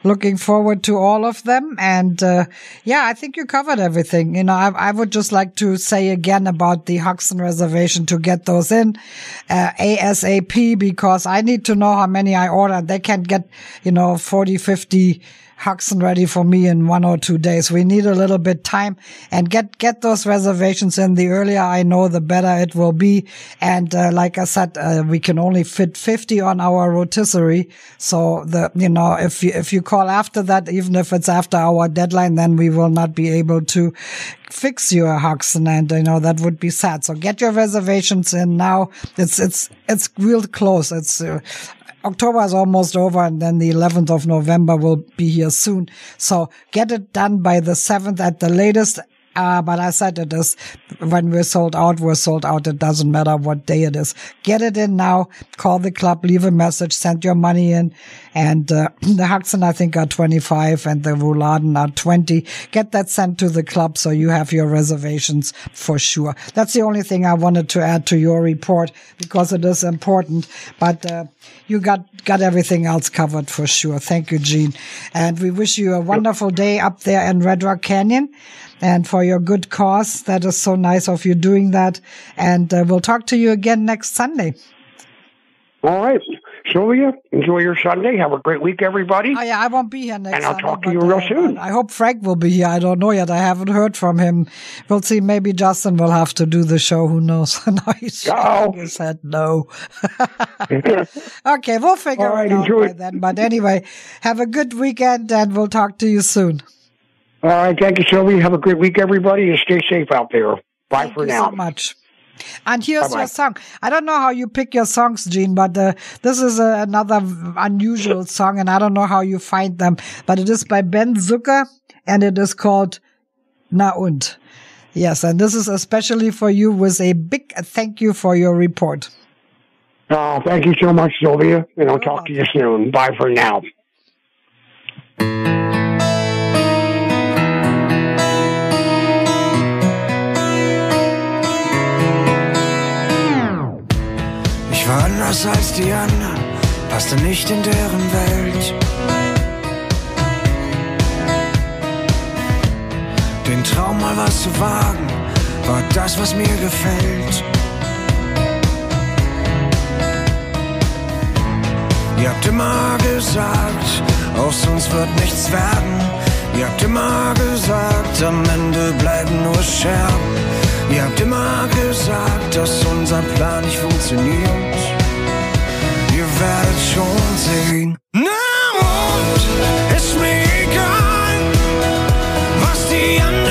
Looking forward to all of them. And uh, yeah, I think you covered everything. You know, I, I, would just like to say again about the Haxen reservation to get those in uh, ASAP because I need to know how many I ordered. They can't get, you know, 40, 50 Haxen ready for me in one or two days. We need a little bit time and get, get those reservations in. The earlier I know, the better it will be. And, uh, like I said, uh, we can only fit 50 on our rotisserie. So the, you know, if you, if you call after that, even if it's after our deadline, then we will not be able to fix your Haxen. And, you know, that would be sad. So get your reservations in now. It's, it's, it's real close. It's, uh, October is almost over and then the 11th of November will be here soon. So get it done by the 7th at the latest uh, but I said it is when we're sold out, we're sold out. It doesn't matter what day it is. Get it in now. Call the club, leave a message, send your money in. And uh, [clears throat] the Haxen, I think, are 25 and the Rouladen are 20. Get that sent to the club so you have your reservations for sure. That's the only thing I wanted to add to your report because it is important. But uh, you got, got everything else covered for sure. Thank you, Gene. And we wish you a wonderful day up there in Red Rock Canyon and for your good cause. That is so nice of you doing that. And uh, we'll talk to you again next Sunday. All right. Silvia, enjoy your Sunday. Have a great week, everybody. Oh, yeah, I won't be here next And I'll Sunday, talk to you real uh, soon. I hope Frank will be here. I don't know yet. I haven't heard from him. We'll see. Maybe Justin will have to do the show. Who knows? [laughs] no, he's shaking his head no. [laughs] okay, we'll figure All right, it out enjoy. by then. But anyway, have a good weekend and we'll talk to you soon. All right. Thank you, Silvia. Have a great week, everybody, and stay safe out there. Bye for now. Thank for you now. so much. And here's Bye-bye. your song. I don't know how you pick your songs, Gene, but uh, this is uh, another unusual song, and I don't know how you find them. But it is by Ben Zucker, and it is called Na und. Yes, and this is especially for you with a big thank you for your report. Oh, thank you so much, Silvia, and I'll talk to you soon. Bye for now. Anders als die anderen, passte nicht in deren Welt. Den Traum mal was zu wagen, war das, was mir gefällt. Ihr habt immer gesagt, aus uns wird nichts werden. Ihr habt immer gesagt, am Ende bleiben nur Scherben. Ihr habt immer gesagt, dass unser Plan nicht funktioniert. Werdet schon sehen. Na und ist mir egal, was die anderen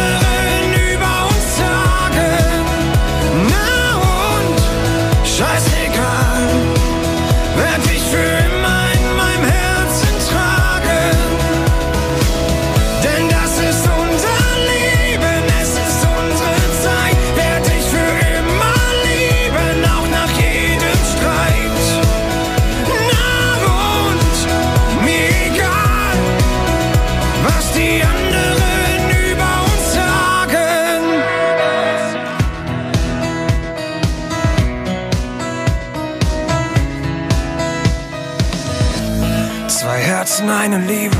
Herzen, eine Liebe,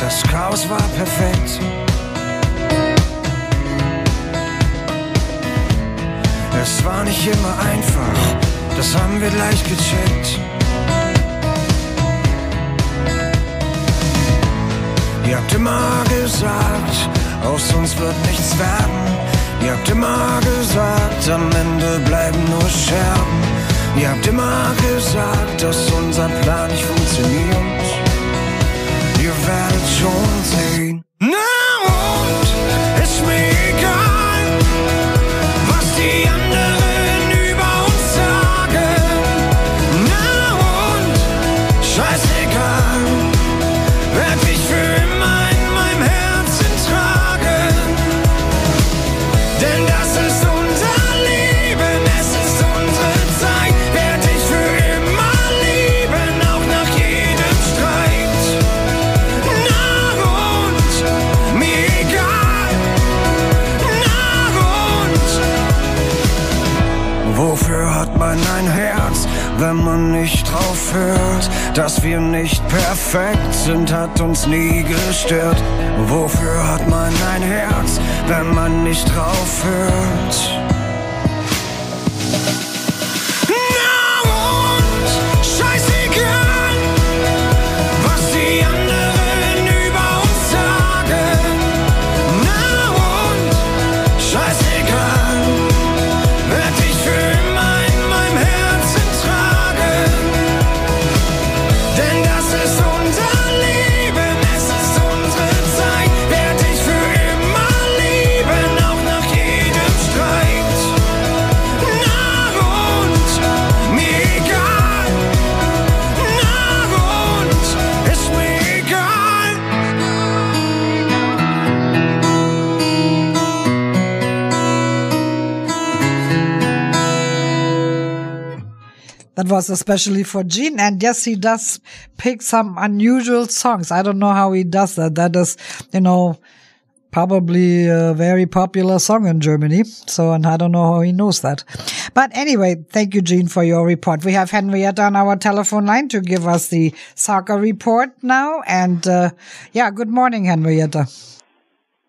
das Chaos war perfekt. Es war nicht immer einfach, das haben wir gleich gecheckt. Ihr habt immer gesagt, aus uns wird nichts werden. Ihr habt immer gesagt, am Ende bleiben nur Scherben. Ihr habt immer gesagt, dass unser Plan nicht funktioniert werde schon sehen. Dass wir nicht perfekt sind, hat uns nie gestört. Wofür hat man ein Herz, wenn man nicht drauf hört? That was especially for Gene. And yes, he does pick some unusual songs. I don't know how he does that. That is, you know, probably a very popular song in Germany. So, and I don't know how he knows that. But anyway, thank you, Gene, for your report. We have Henrietta on our telephone line to give us the soccer report now. And, uh, yeah, good morning, Henrietta.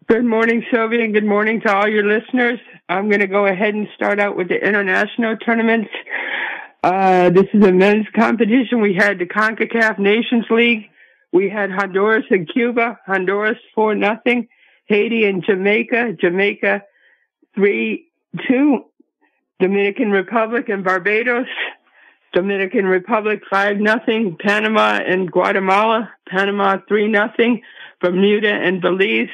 Good morning, Silvia, and good morning to all your listeners. I'm going to go ahead and start out with the international tournaments. Uh, this is a men's competition. We had the CONCACAF Nations League. We had Honduras and Cuba. Honduras four nothing. Haiti and Jamaica. Jamaica three two. Dominican Republic and Barbados. Dominican Republic five nothing. Panama and Guatemala. Panama three nothing. Bermuda and Belize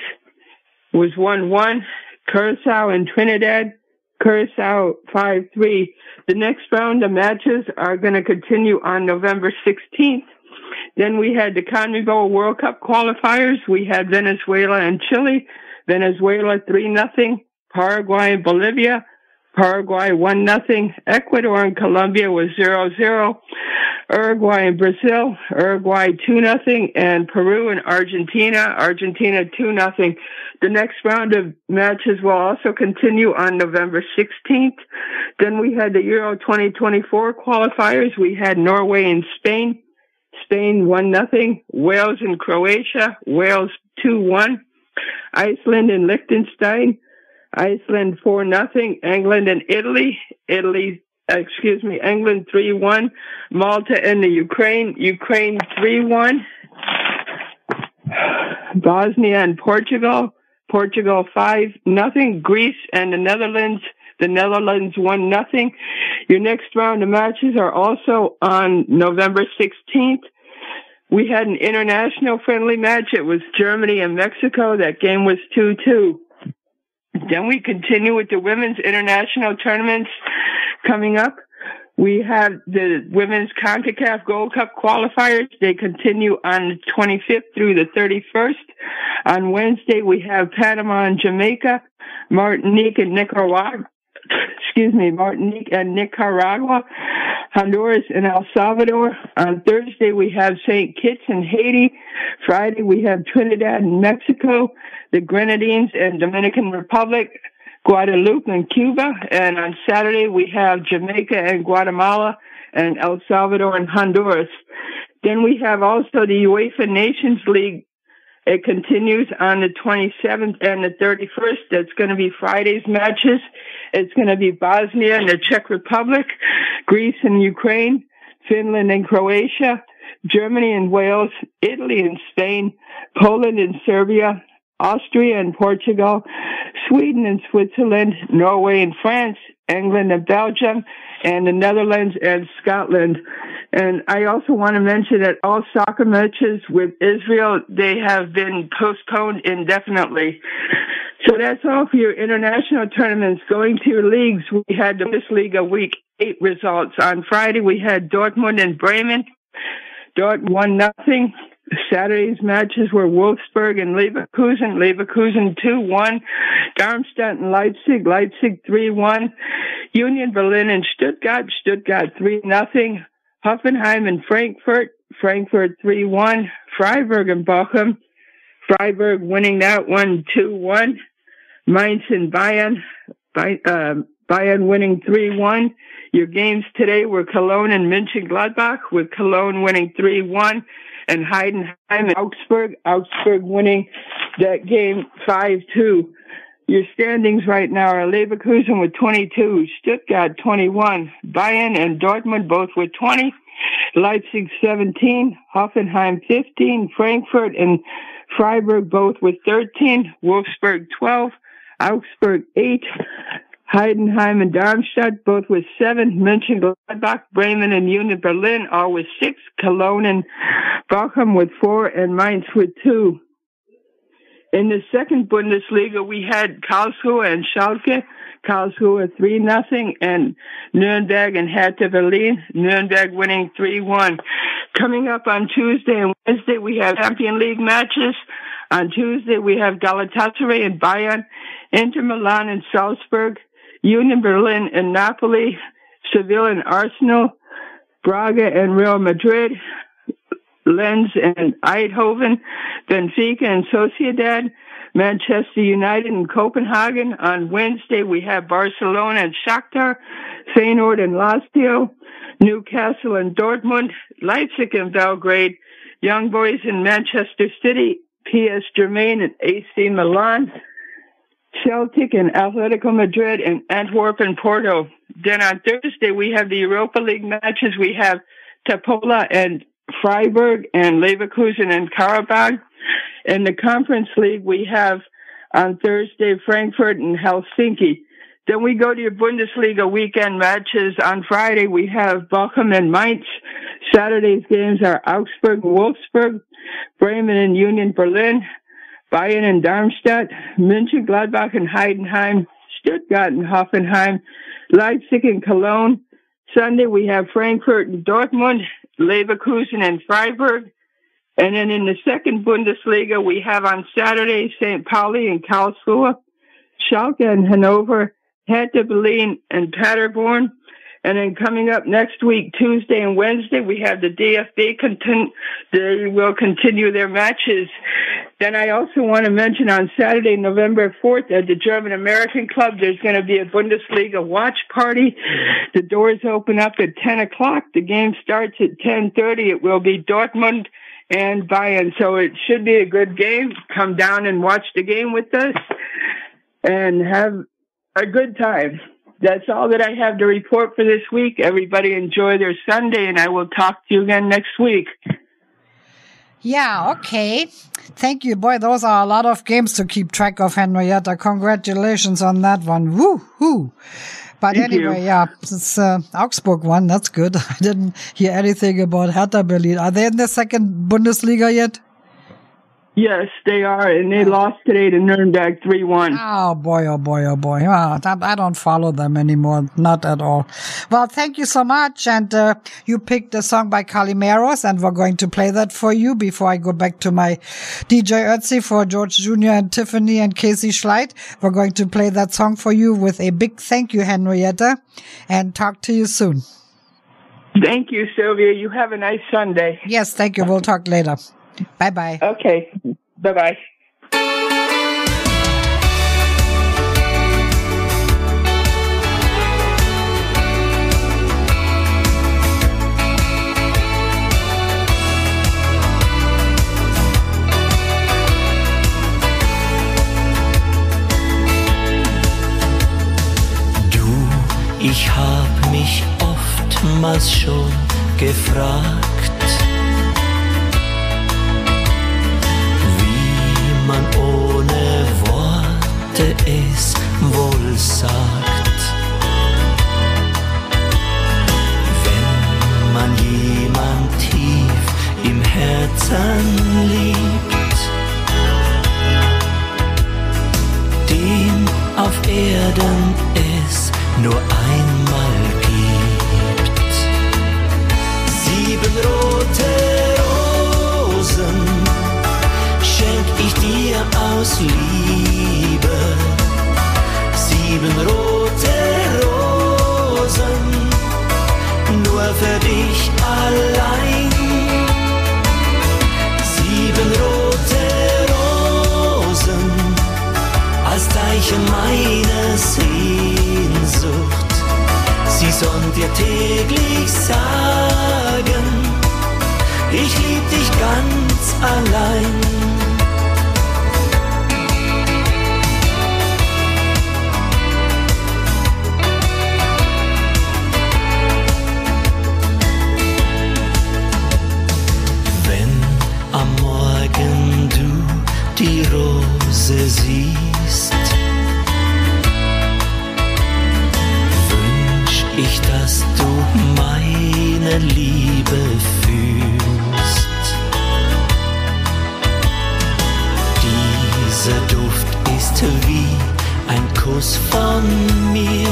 was one one. Curacao and Trinidad. Curacao 5-3. The next round of matches are going to continue on November 16th. Then we had the CONMEBOL World Cup qualifiers. We had Venezuela and Chile. Venezuela 3 nothing. Paraguay and Bolivia. Paraguay 1 nothing. Ecuador and Colombia was 0-0. Uruguay and Brazil. Uruguay 2 nothing. And Peru and Argentina. Argentina 2 nothing. The next round of matches will also continue on November 16th. Then we had the Euro 2024 qualifiers. We had Norway and Spain. Spain 1 nothing. Wales and Croatia. Wales 2-1. Iceland and Liechtenstein. Iceland 4 nothing. England and Italy. Italy, excuse me, England 3-1. Malta and the Ukraine. Ukraine 3-1. Bosnia and Portugal. Portugal five nothing. Greece and the Netherlands. The Netherlands one nothing. Your next round of matches are also on November 16th. We had an international friendly match. It was Germany and Mexico. That game was 2-2. Then we continue with the women's international tournaments coming up. We have the women's CONCACAF Gold Cup qualifiers. They continue on the 25th through the 31st. On Wednesday, we have Panama and Jamaica, Martinique and Nicaragua, excuse me, Martinique uh, and Nicaragua, Honduras and El Salvador. On Thursday, we have St. Kitts and Haiti. Friday, we have Trinidad and Mexico, the Grenadines and Dominican Republic, Guadeloupe and Cuba. And on Saturday, we have Jamaica and Guatemala and El Salvador and Honduras. Then we have also the UEFA Nations League. It continues on the 27th and the 31st. That's going to be Friday's matches. It's going to be Bosnia and the Czech Republic, Greece and Ukraine, Finland and Croatia, Germany and Wales, Italy and Spain, Poland and Serbia, Austria and Portugal, Sweden and Switzerland, Norway and France, England and Belgium, and the Netherlands and Scotland. And I also want to mention that all soccer matches with Israel, they have been postponed indefinitely. So that's all for your international tournaments. Going to your leagues, we had the Bundesliga Week 8 results. On Friday, we had Dortmund and Bremen. Dortmund won nothing. Saturday's matches were Wolfsburg and Leverkusen. Leverkusen 2-1. Darmstadt and Leipzig. Leipzig 3-1. Union Berlin and Stuttgart. Stuttgart 3-0. Hoffenheim and Frankfurt. Frankfurt 3-1. Freiburg and Bochum. Freiburg winning that one 2-1. Mainz and Bayern. Uh, Bayern winning 3-1. Your games today were Cologne and Mönchengladbach, with Cologne winning 3-1 and Heidenheim and Augsburg, Augsburg winning that game 5-2. Your standings right now are Leverkusen with 22, Stuttgart 21, Bayern and Dortmund both with 20, Leipzig 17, Hoffenheim 15, Frankfurt and Freiburg both with 13, Wolfsburg 12, Augsburg 8, Heidenheim and Darmstadt both with 7, Mönchengladbach, Bremen and Union Berlin all with 6, Cologne and Bochum with 4, and Mainz with 2. In the second Bundesliga, we had Karlsruhe and Schalke. Karlsruhe 3 nothing and Nuremberg and Hertha Berlin. Nuremberg winning 3-1. Coming up on Tuesday and Wednesday, we have Champion League matches. On Tuesday, we have Galatasaray and Bayern, Inter Milan and Salzburg, Union Berlin and Napoli, Seville and Arsenal, Braga and Real Madrid, Lens and Eindhoven, Benfica and Sociedad, Manchester United and Copenhagen. On Wednesday, we have Barcelona and Shakhtar, Feyenoord and Lazio, Newcastle and Dortmund, Leipzig and Belgrade, Young Boys in Manchester City, PS Germain and AC Milan, Celtic and Atletico Madrid and Antwerp and Porto. Then on Thursday, we have the Europa League matches. We have Topola and Freiburg and Leverkusen and Karabakh. In the Conference League, we have on Thursday Frankfurt and Helsinki. Then we go to your Bundesliga weekend matches. On Friday, we have Bochum and Mainz. Saturday's games are Augsburg Wolfsburg, Bremen and Union Berlin, Bayern and Darmstadt, Mönchengladbach and Heidenheim, Stuttgart and Hoffenheim, Leipzig and Cologne. Sunday, we have Frankfurt and Dortmund, Leverkusen and Freiburg. And then in the second Bundesliga, we have on Saturday St. Pauli and Karlsruhe, Schalke and Hanover, Hertha Berlin and Paderborn. And then coming up next week, Tuesday and Wednesday, we have the DFB. They will continue their matches. Then I also want to mention on Saturday, November 4th, at the German American Club, there's going to be a Bundesliga watch party. The doors open up at 10 o'clock. The game starts at 10.30. It will be Dortmund and Bayern. So it should be a good game. Come down and watch the game with us and have a good time. That's all that I have to report for this week. Everybody enjoy their Sunday and I will talk to you again next week. Yeah, okay. Thank you. Boy, those are a lot of games to keep track of, Henrietta. Congratulations on that one. Woo hoo. But Thank anyway, you. yeah, it's uh, Augsburg one. That's good. [laughs] I didn't hear anything about Hertha Berlin. Are they in the second Bundesliga yet? Yes, they are, and they lost today to Nuremberg 3-1. Oh boy, oh boy, oh boy. That- I don't follow them anymore. Not at all. Well, thank you so much. And uh, you picked a song by Calimeros, and we're going to play that for you before I go back to my DJ Ötzi for George Jr. and Tiffany and Casey Schleit. We're going to play that song for you with a big thank you, Henrietta, and talk to you soon. Thank you, Silvia. You have a nice Sunday. Yes, thank you. We'll talk later. Bye bye. Okay. Bye bye. Du, ich hab mich oftmals schon gefragt, man ohne Worte es wohl sagt. Wenn man jemand tief im Herzen liebt, den auf Erden es nur einmal gibt. Sieben rote aus Liebe. Sieben rote Rosen, nur für dich allein. Sieben rote Rosen, als Zeichen meiner Sehnsucht. Sie sollen dir täglich sagen, ich lieb dich ganz allein. die Rose siehst, wünsch ich, dass du meine Liebe fühlst. Dieser Duft ist wie ein Kuss von mir.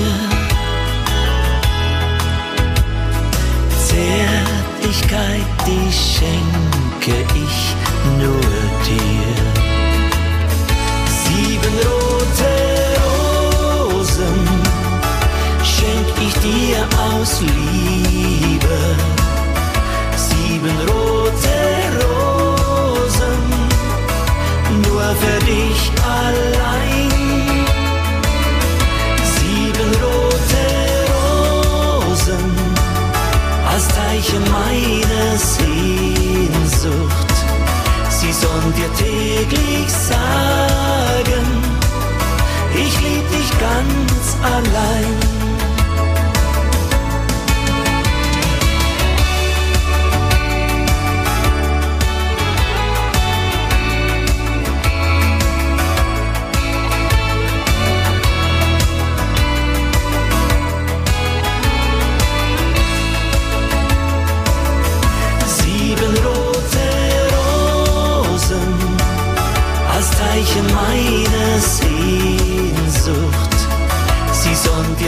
Zärtlichkeit, die schenke ich nur dir sieben rote Rosen schenk ich dir aus Liebe. Sieben rote Rosen, nur für dich allein. Sieben rote Rosen als Zeichen meiner Sehnsucht sie sollen dir täglich sagen, ich lieb dich ganz allein.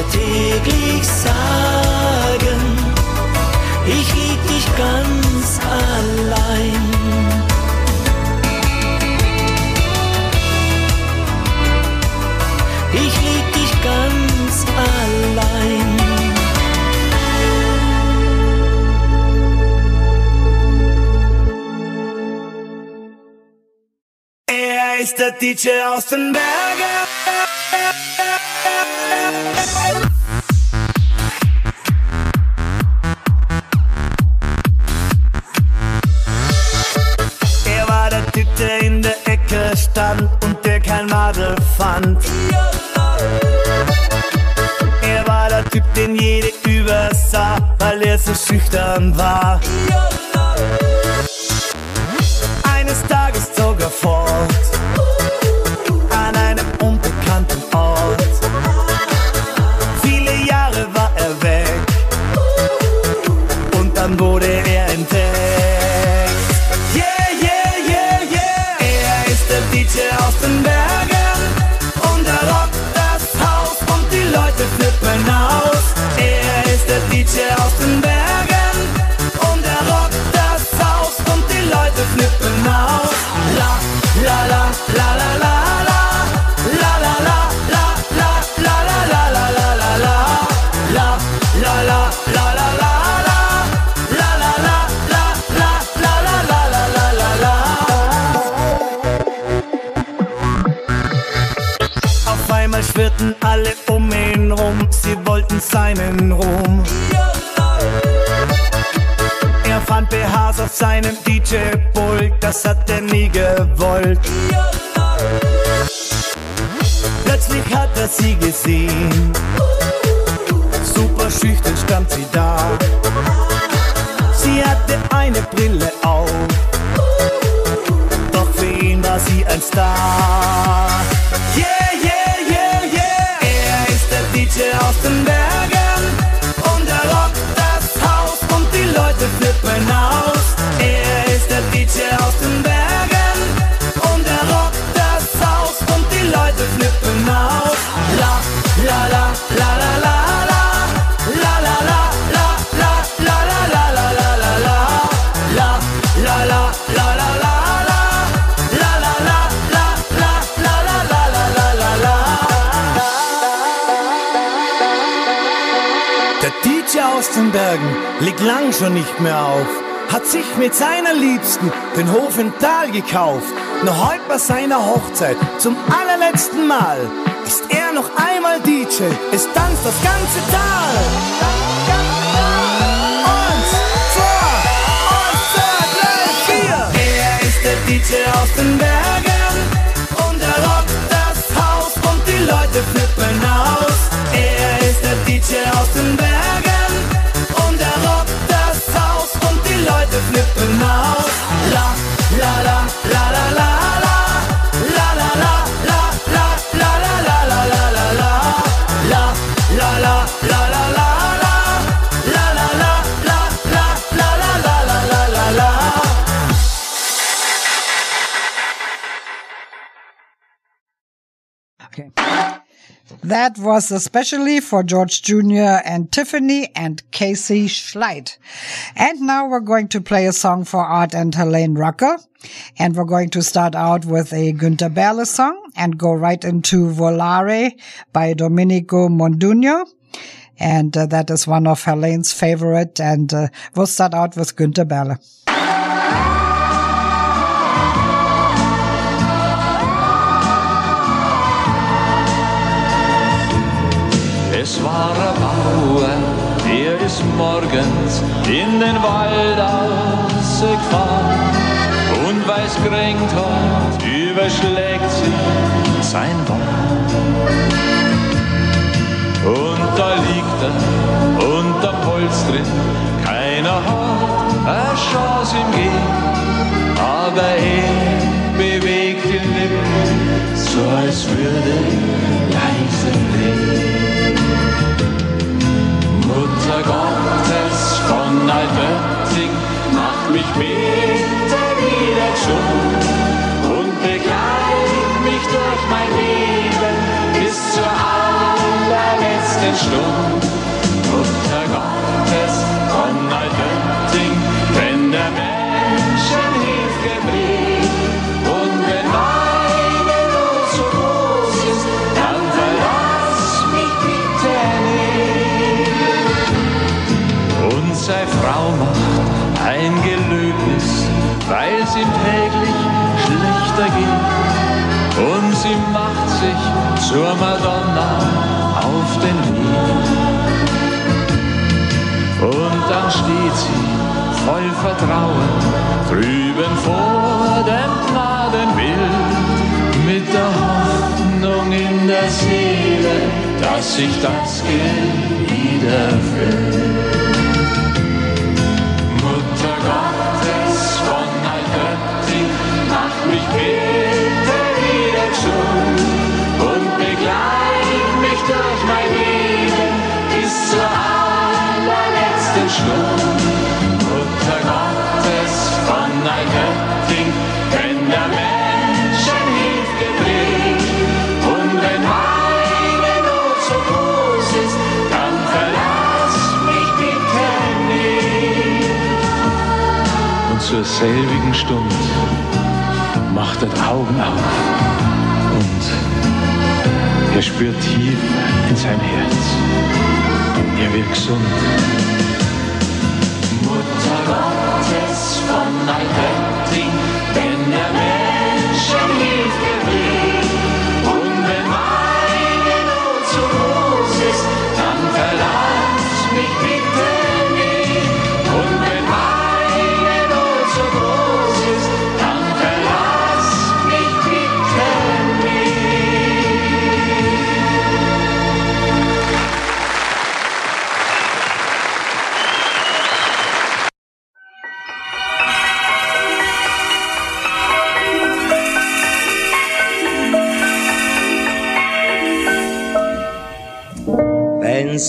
dir täglich sagen, ich lieb dich ganz allein. Ich lieb dich ganz allein. Er ist der DJ aus den Bergen. Er war der Typ, der in der Ecke stand und der kein Madel fand. Er war der Typ, den jede übersah, weil er so schüchtern war. sich mit seiner Liebsten den Hof im Tal gekauft. Noch heute bei seiner Hochzeit zum allerletzten Mal ist er noch einmal DJ. Es tanzt das ganze Tal. Eins, zwei, drei, vier. Er ist der DJ aus den Bergen und er rockt das Haus und die Leute flippen aus. Er ist der DJ aus den Bergen. Was especially for George Jr. and Tiffany and Casey Schleid. And now we're going to play a song for Art and Helene Rucker. And we're going to start out with a Günter Berle song and go right into Volare by Domenico Modugno. And uh, that is one of Helene's favorite. And uh, we'll start out with Günter Berle. Ein Bauer, der ist morgens in den Wald ausgefahren. Und weil's geregnet hat, überschlägt sich sein Wald. Und da liegt er unterm Holz keiner hat eine Chance ihm gehen. Aber er bewegt die Lippen, so als würde leise Gottes von Altötting, mach mich bitte wieder schon und begleit mich durch mein Leben bis zur allerletzten Stunde. Weil es ihm täglich schlechter geht. Und sie macht sich zur Madonna auf den Weg. Und dann steht sie voll Vertrauen drüben vor dem Gnadenbild mit der Hoffnung in der Seele, dass sich das Geld wieder Mutter Gottes von Altötting, wenn der Menschen Hilfe bringt und wenn meine Not so groß ist, dann verlass mich bitte nicht. Und zur selbigen Stunde macht er Augen auf und er spürt tief in sein Herz, er wird gesund.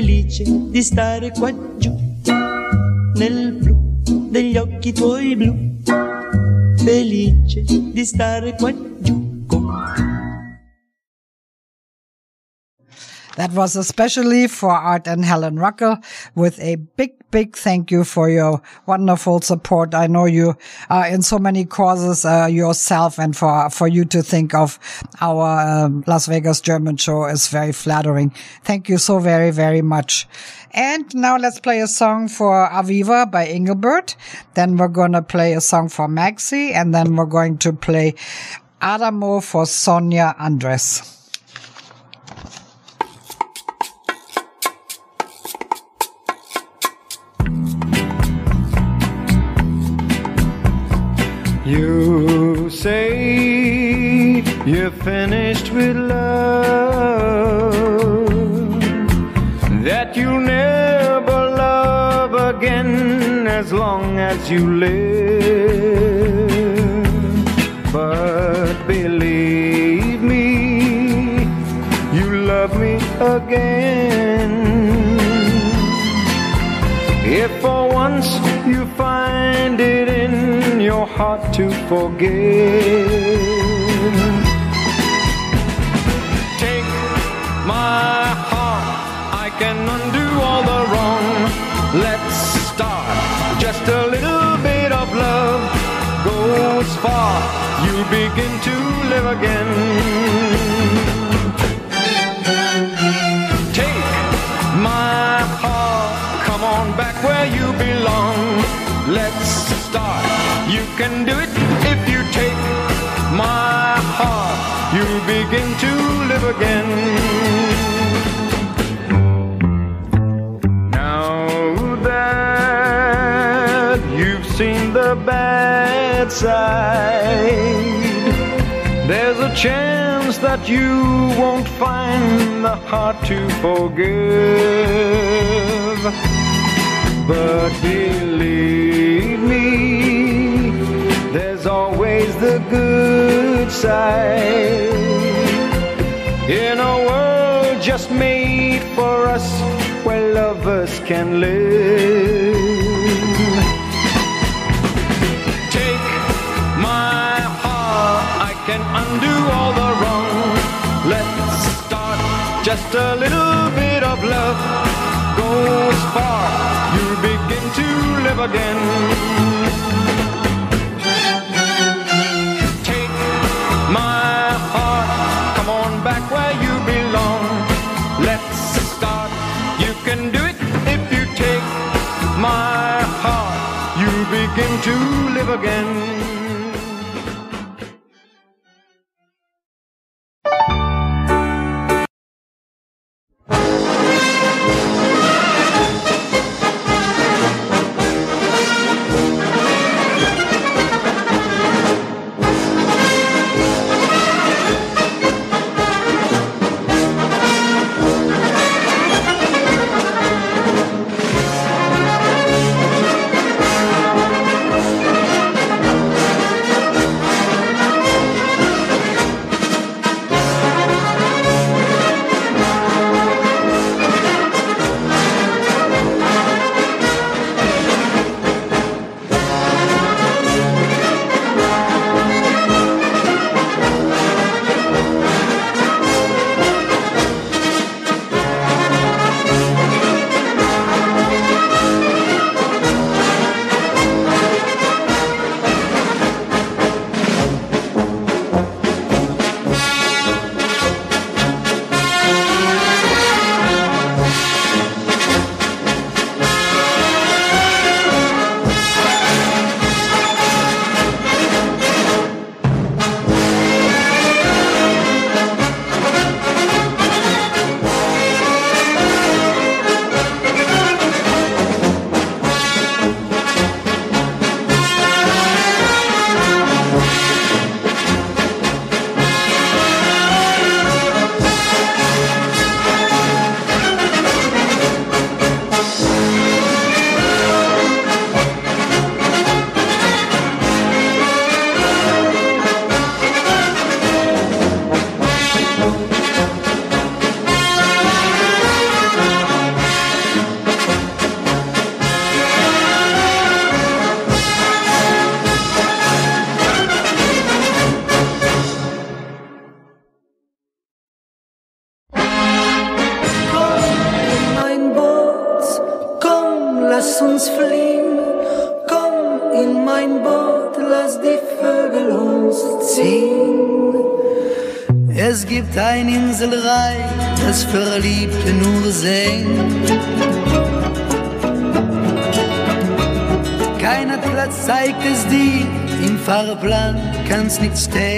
Felice di stare qua giù, nel blu degli occhi tuoi blu, felice di stare qua giù. That was especially for Art and Helen Ruckel with a big, big thank you for your wonderful support. I know you are in so many causes uh, yourself and for, for you to think of our um, Las Vegas German show is very flattering. Thank you so very, very much. And now let's play a song for Aviva by Engelbert. Then we're going to play a song for Maxi and then we're going to play Adamo for Sonia Andres. You say you're finished with love, that you'll never love again as long as you live. But believe me, you love me again. If for once you find it in your heart to forgive, take my heart, I can undo all the wrong. Let's start. Just a little bit of love goes far. You begin to live again. Let's start. You can do it if you take my heart. You'll begin to live again. Now that you've seen the bad side, there's a chance that you won't find the heart to forgive. But believe me, there's always the good side. In a world just made for us, where lovers can live. Take my heart, I can undo all the wrong. Let's start just a little bit of love so far, you begin to live again. Take my heart, come on back where you belong. Let's start, you can do it if you take my heart, you begin to live again. next day.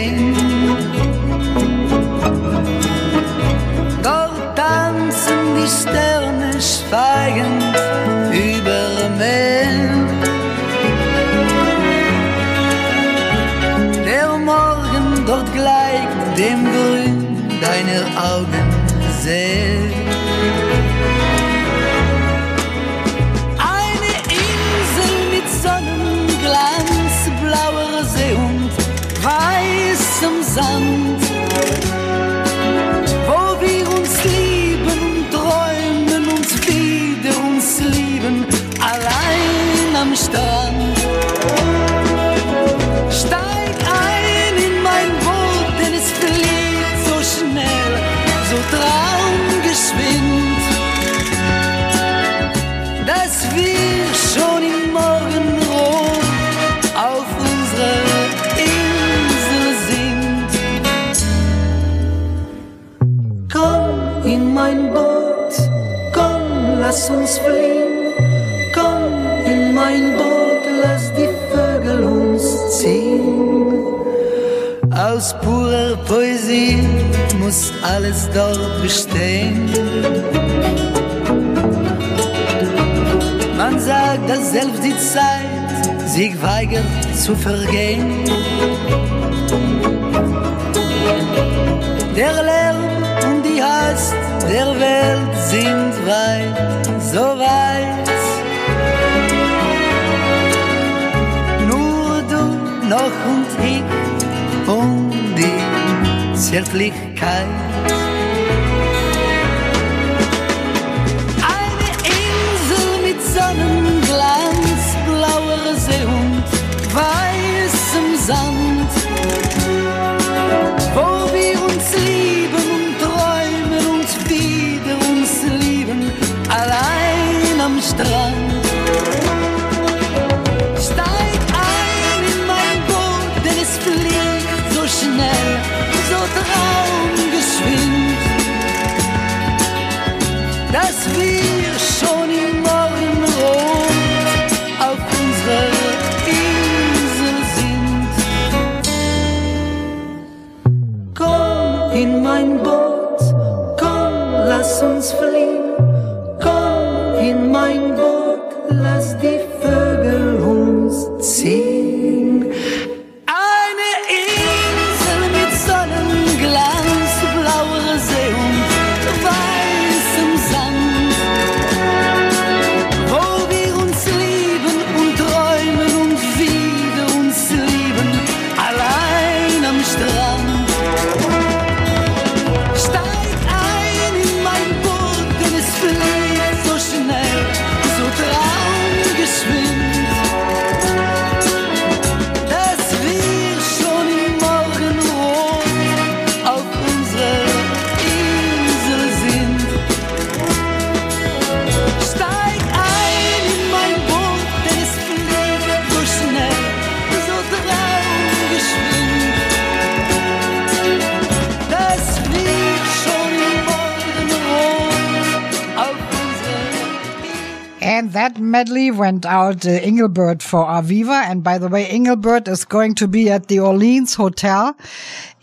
Went out to Engelbert for Aviva. And by the way, Engelbert is going to be at the Orleans Hotel.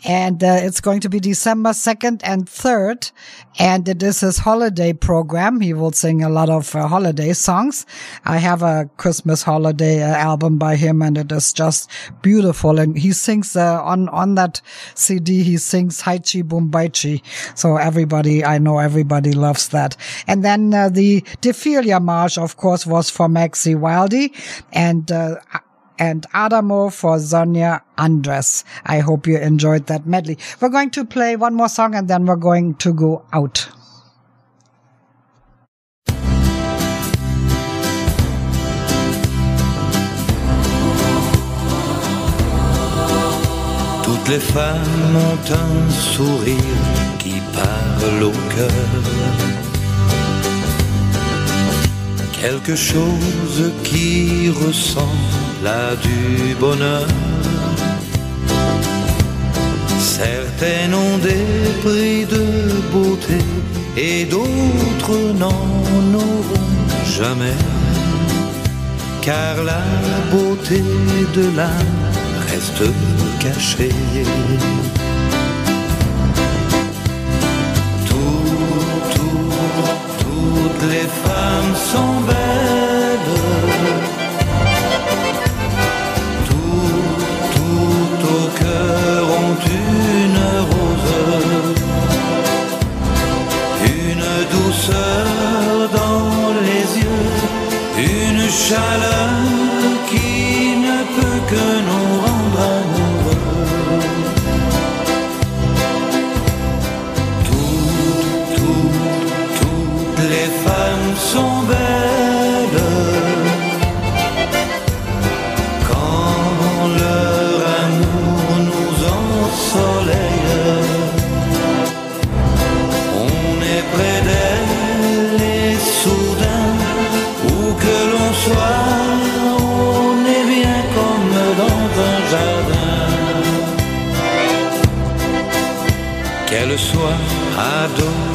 And uh, it's going to be December 2nd and 3rd. And it is his holiday program. He will sing a lot of uh, holiday songs. I have a Christmas holiday uh, album by him and it is just beautiful. And he sings uh, on, on that CD, he sings Heidschi Bumbeidschi. So everybody, I know everybody loves that. And then uh, the Defiliermarsch, of course, was for Maxi Wildy and, uh, and Adamo for Sonia Andres. I hope you enjoyed that medley. We're going to play one more song and then we're going to go out. Toutes les femmes ont un sourire qui parle au cœur. Quelque chose qui ressemble à du bonheur. Certaines ont des prix de beauté et d'autres n'en auront jamais. Car la beauté de l'âme reste cachée. Tout, tout, toutes les femmes sont belles. Une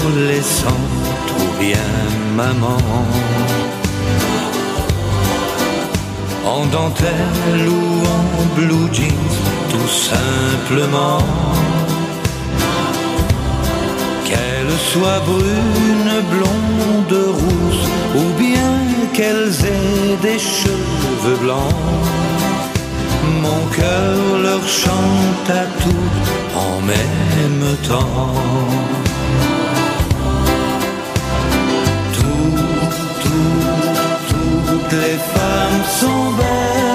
adolescente ou bien maman, en dentelle ou en blue jeans, tout simplement. Qu'elle soit brune, blonde, rousse, ou bien qu'elles aient des cheveux blancs. Mon cœur leur chante à toutes en même temps. Toutes les femmes sont belles.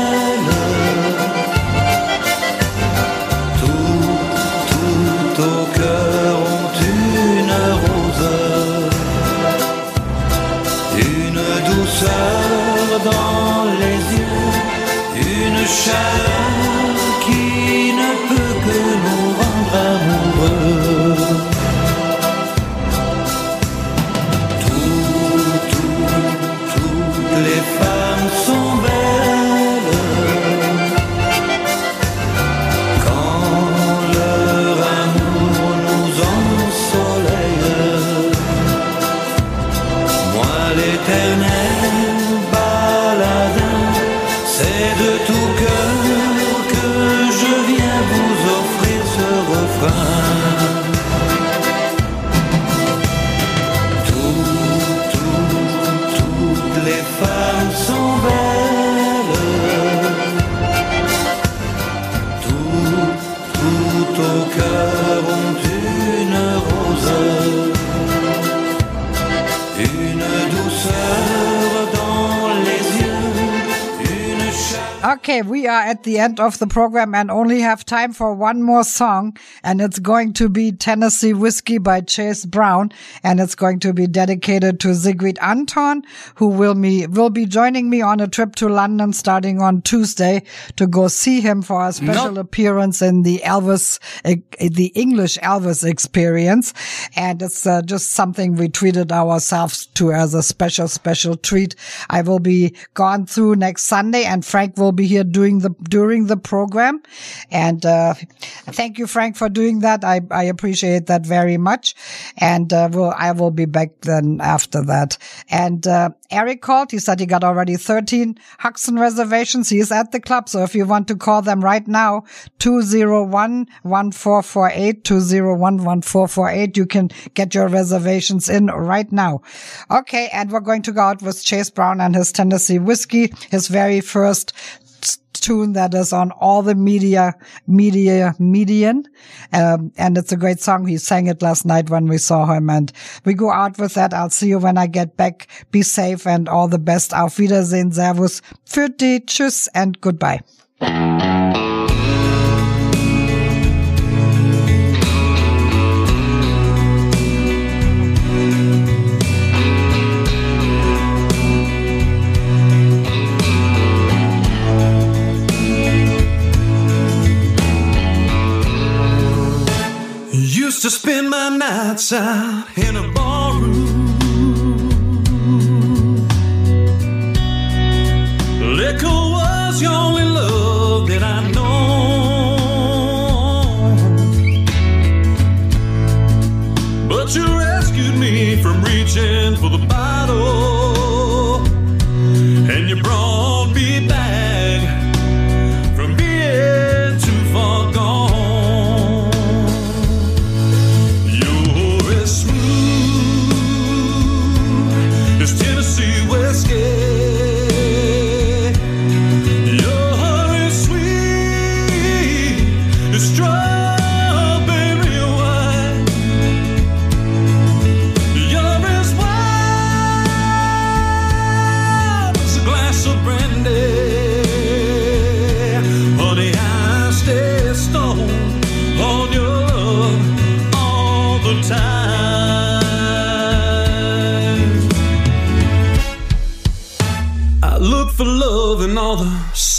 At the end of the program and only have time for one more song. And it's going to be Tennessee Whiskey by Chase Brown. And it's going to be dedicated to Sigrid Anton, who will me, will be joining me on a trip to London starting on Tuesday to go see him for a special Nope. appearance in the Elvis, the English Elvis experience. And it's uh, just something we treated ourselves to as a special, special treat. I will be gone through next Sunday and Frank will be here doing the, during the program. And, uh, thank you, Frank, for doing that. I, I appreciate that very much. And, uh, will, I will be back then after that. And, uh, Eric called. He said he got already 13 Haxen reservations. He is at the club. So if you want to call them right now, 201-1448, 201-1448, you can get your reservations in right now. Okay. And we're going to go out with Chase Brown and his Tennessee whiskey, his very first tune that is on all the media, media, median. Um, and it's a great song. He sang it last night when we saw him and we go out with that. I'll see you when I get back. Be safe and all the best. Auf Wiedersehen. Servus. Für die. Tschüss and goodbye. Used to spend my nights out in a barroom. Liquor was the only love that I know. But you rescued me from reaching for the bottle.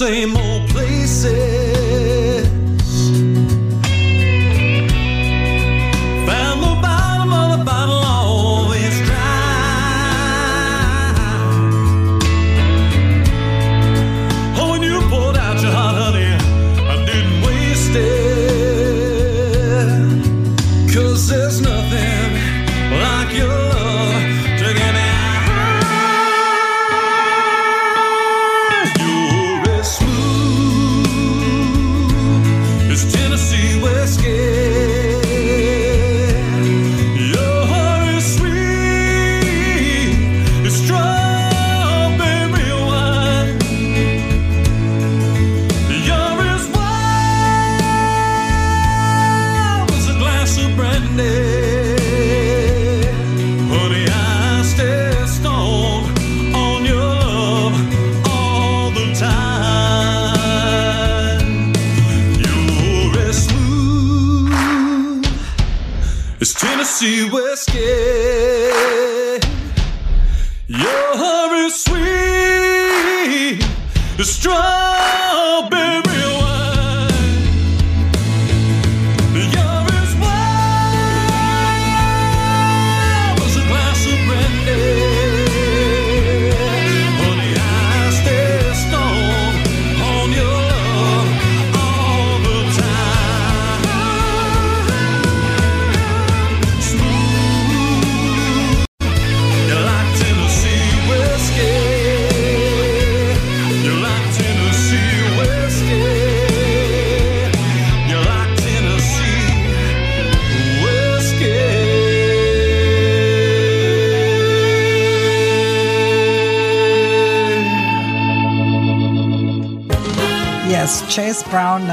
Same old places.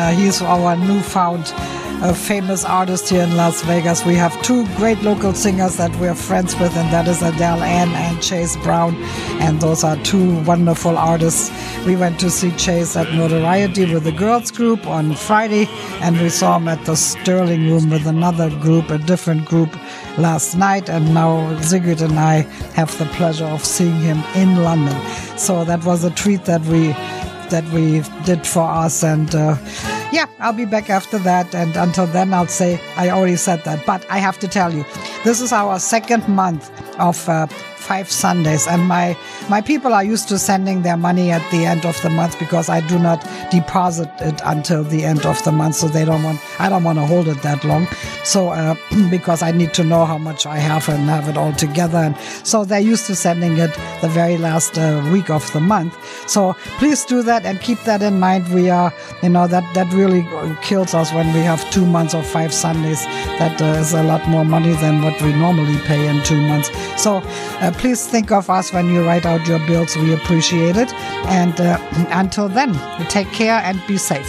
Uh, he's our newfound a famous artist here in Las Vegas. We have two great local singers that we're friends with, and that is Adele Ann and Chase Brown. And those are two wonderful artists. We went to see Chase at Notoriety with the girls group on Friday, and we saw him at the Sterling Room with another group, a different group last night. And now Sigrid and I have the pleasure of seeing him in London. So that was a treat that we that we did for us and uh, yeah, I'll be back after that. And until then, I'll say I already said that. But I have to tell you, this is our second month of uh, five Sundays, and my my people are used to sending their money at the end of the month because I do not deposit it until the end of the month, so they don't want I don't want to hold it that long. So uh, [clears throat] because I need to know how much I have and have it all together, and so they're used to sending it the very last uh, week of the month. So please do that and keep that in mind. We are, you know, that that really kills us when we have two months or five Sundays. That uh, is a lot more money than what we normally pay in two months. So uh, please think of us when you write out your bills. We appreciate it. And uh, until then, take care and be safe.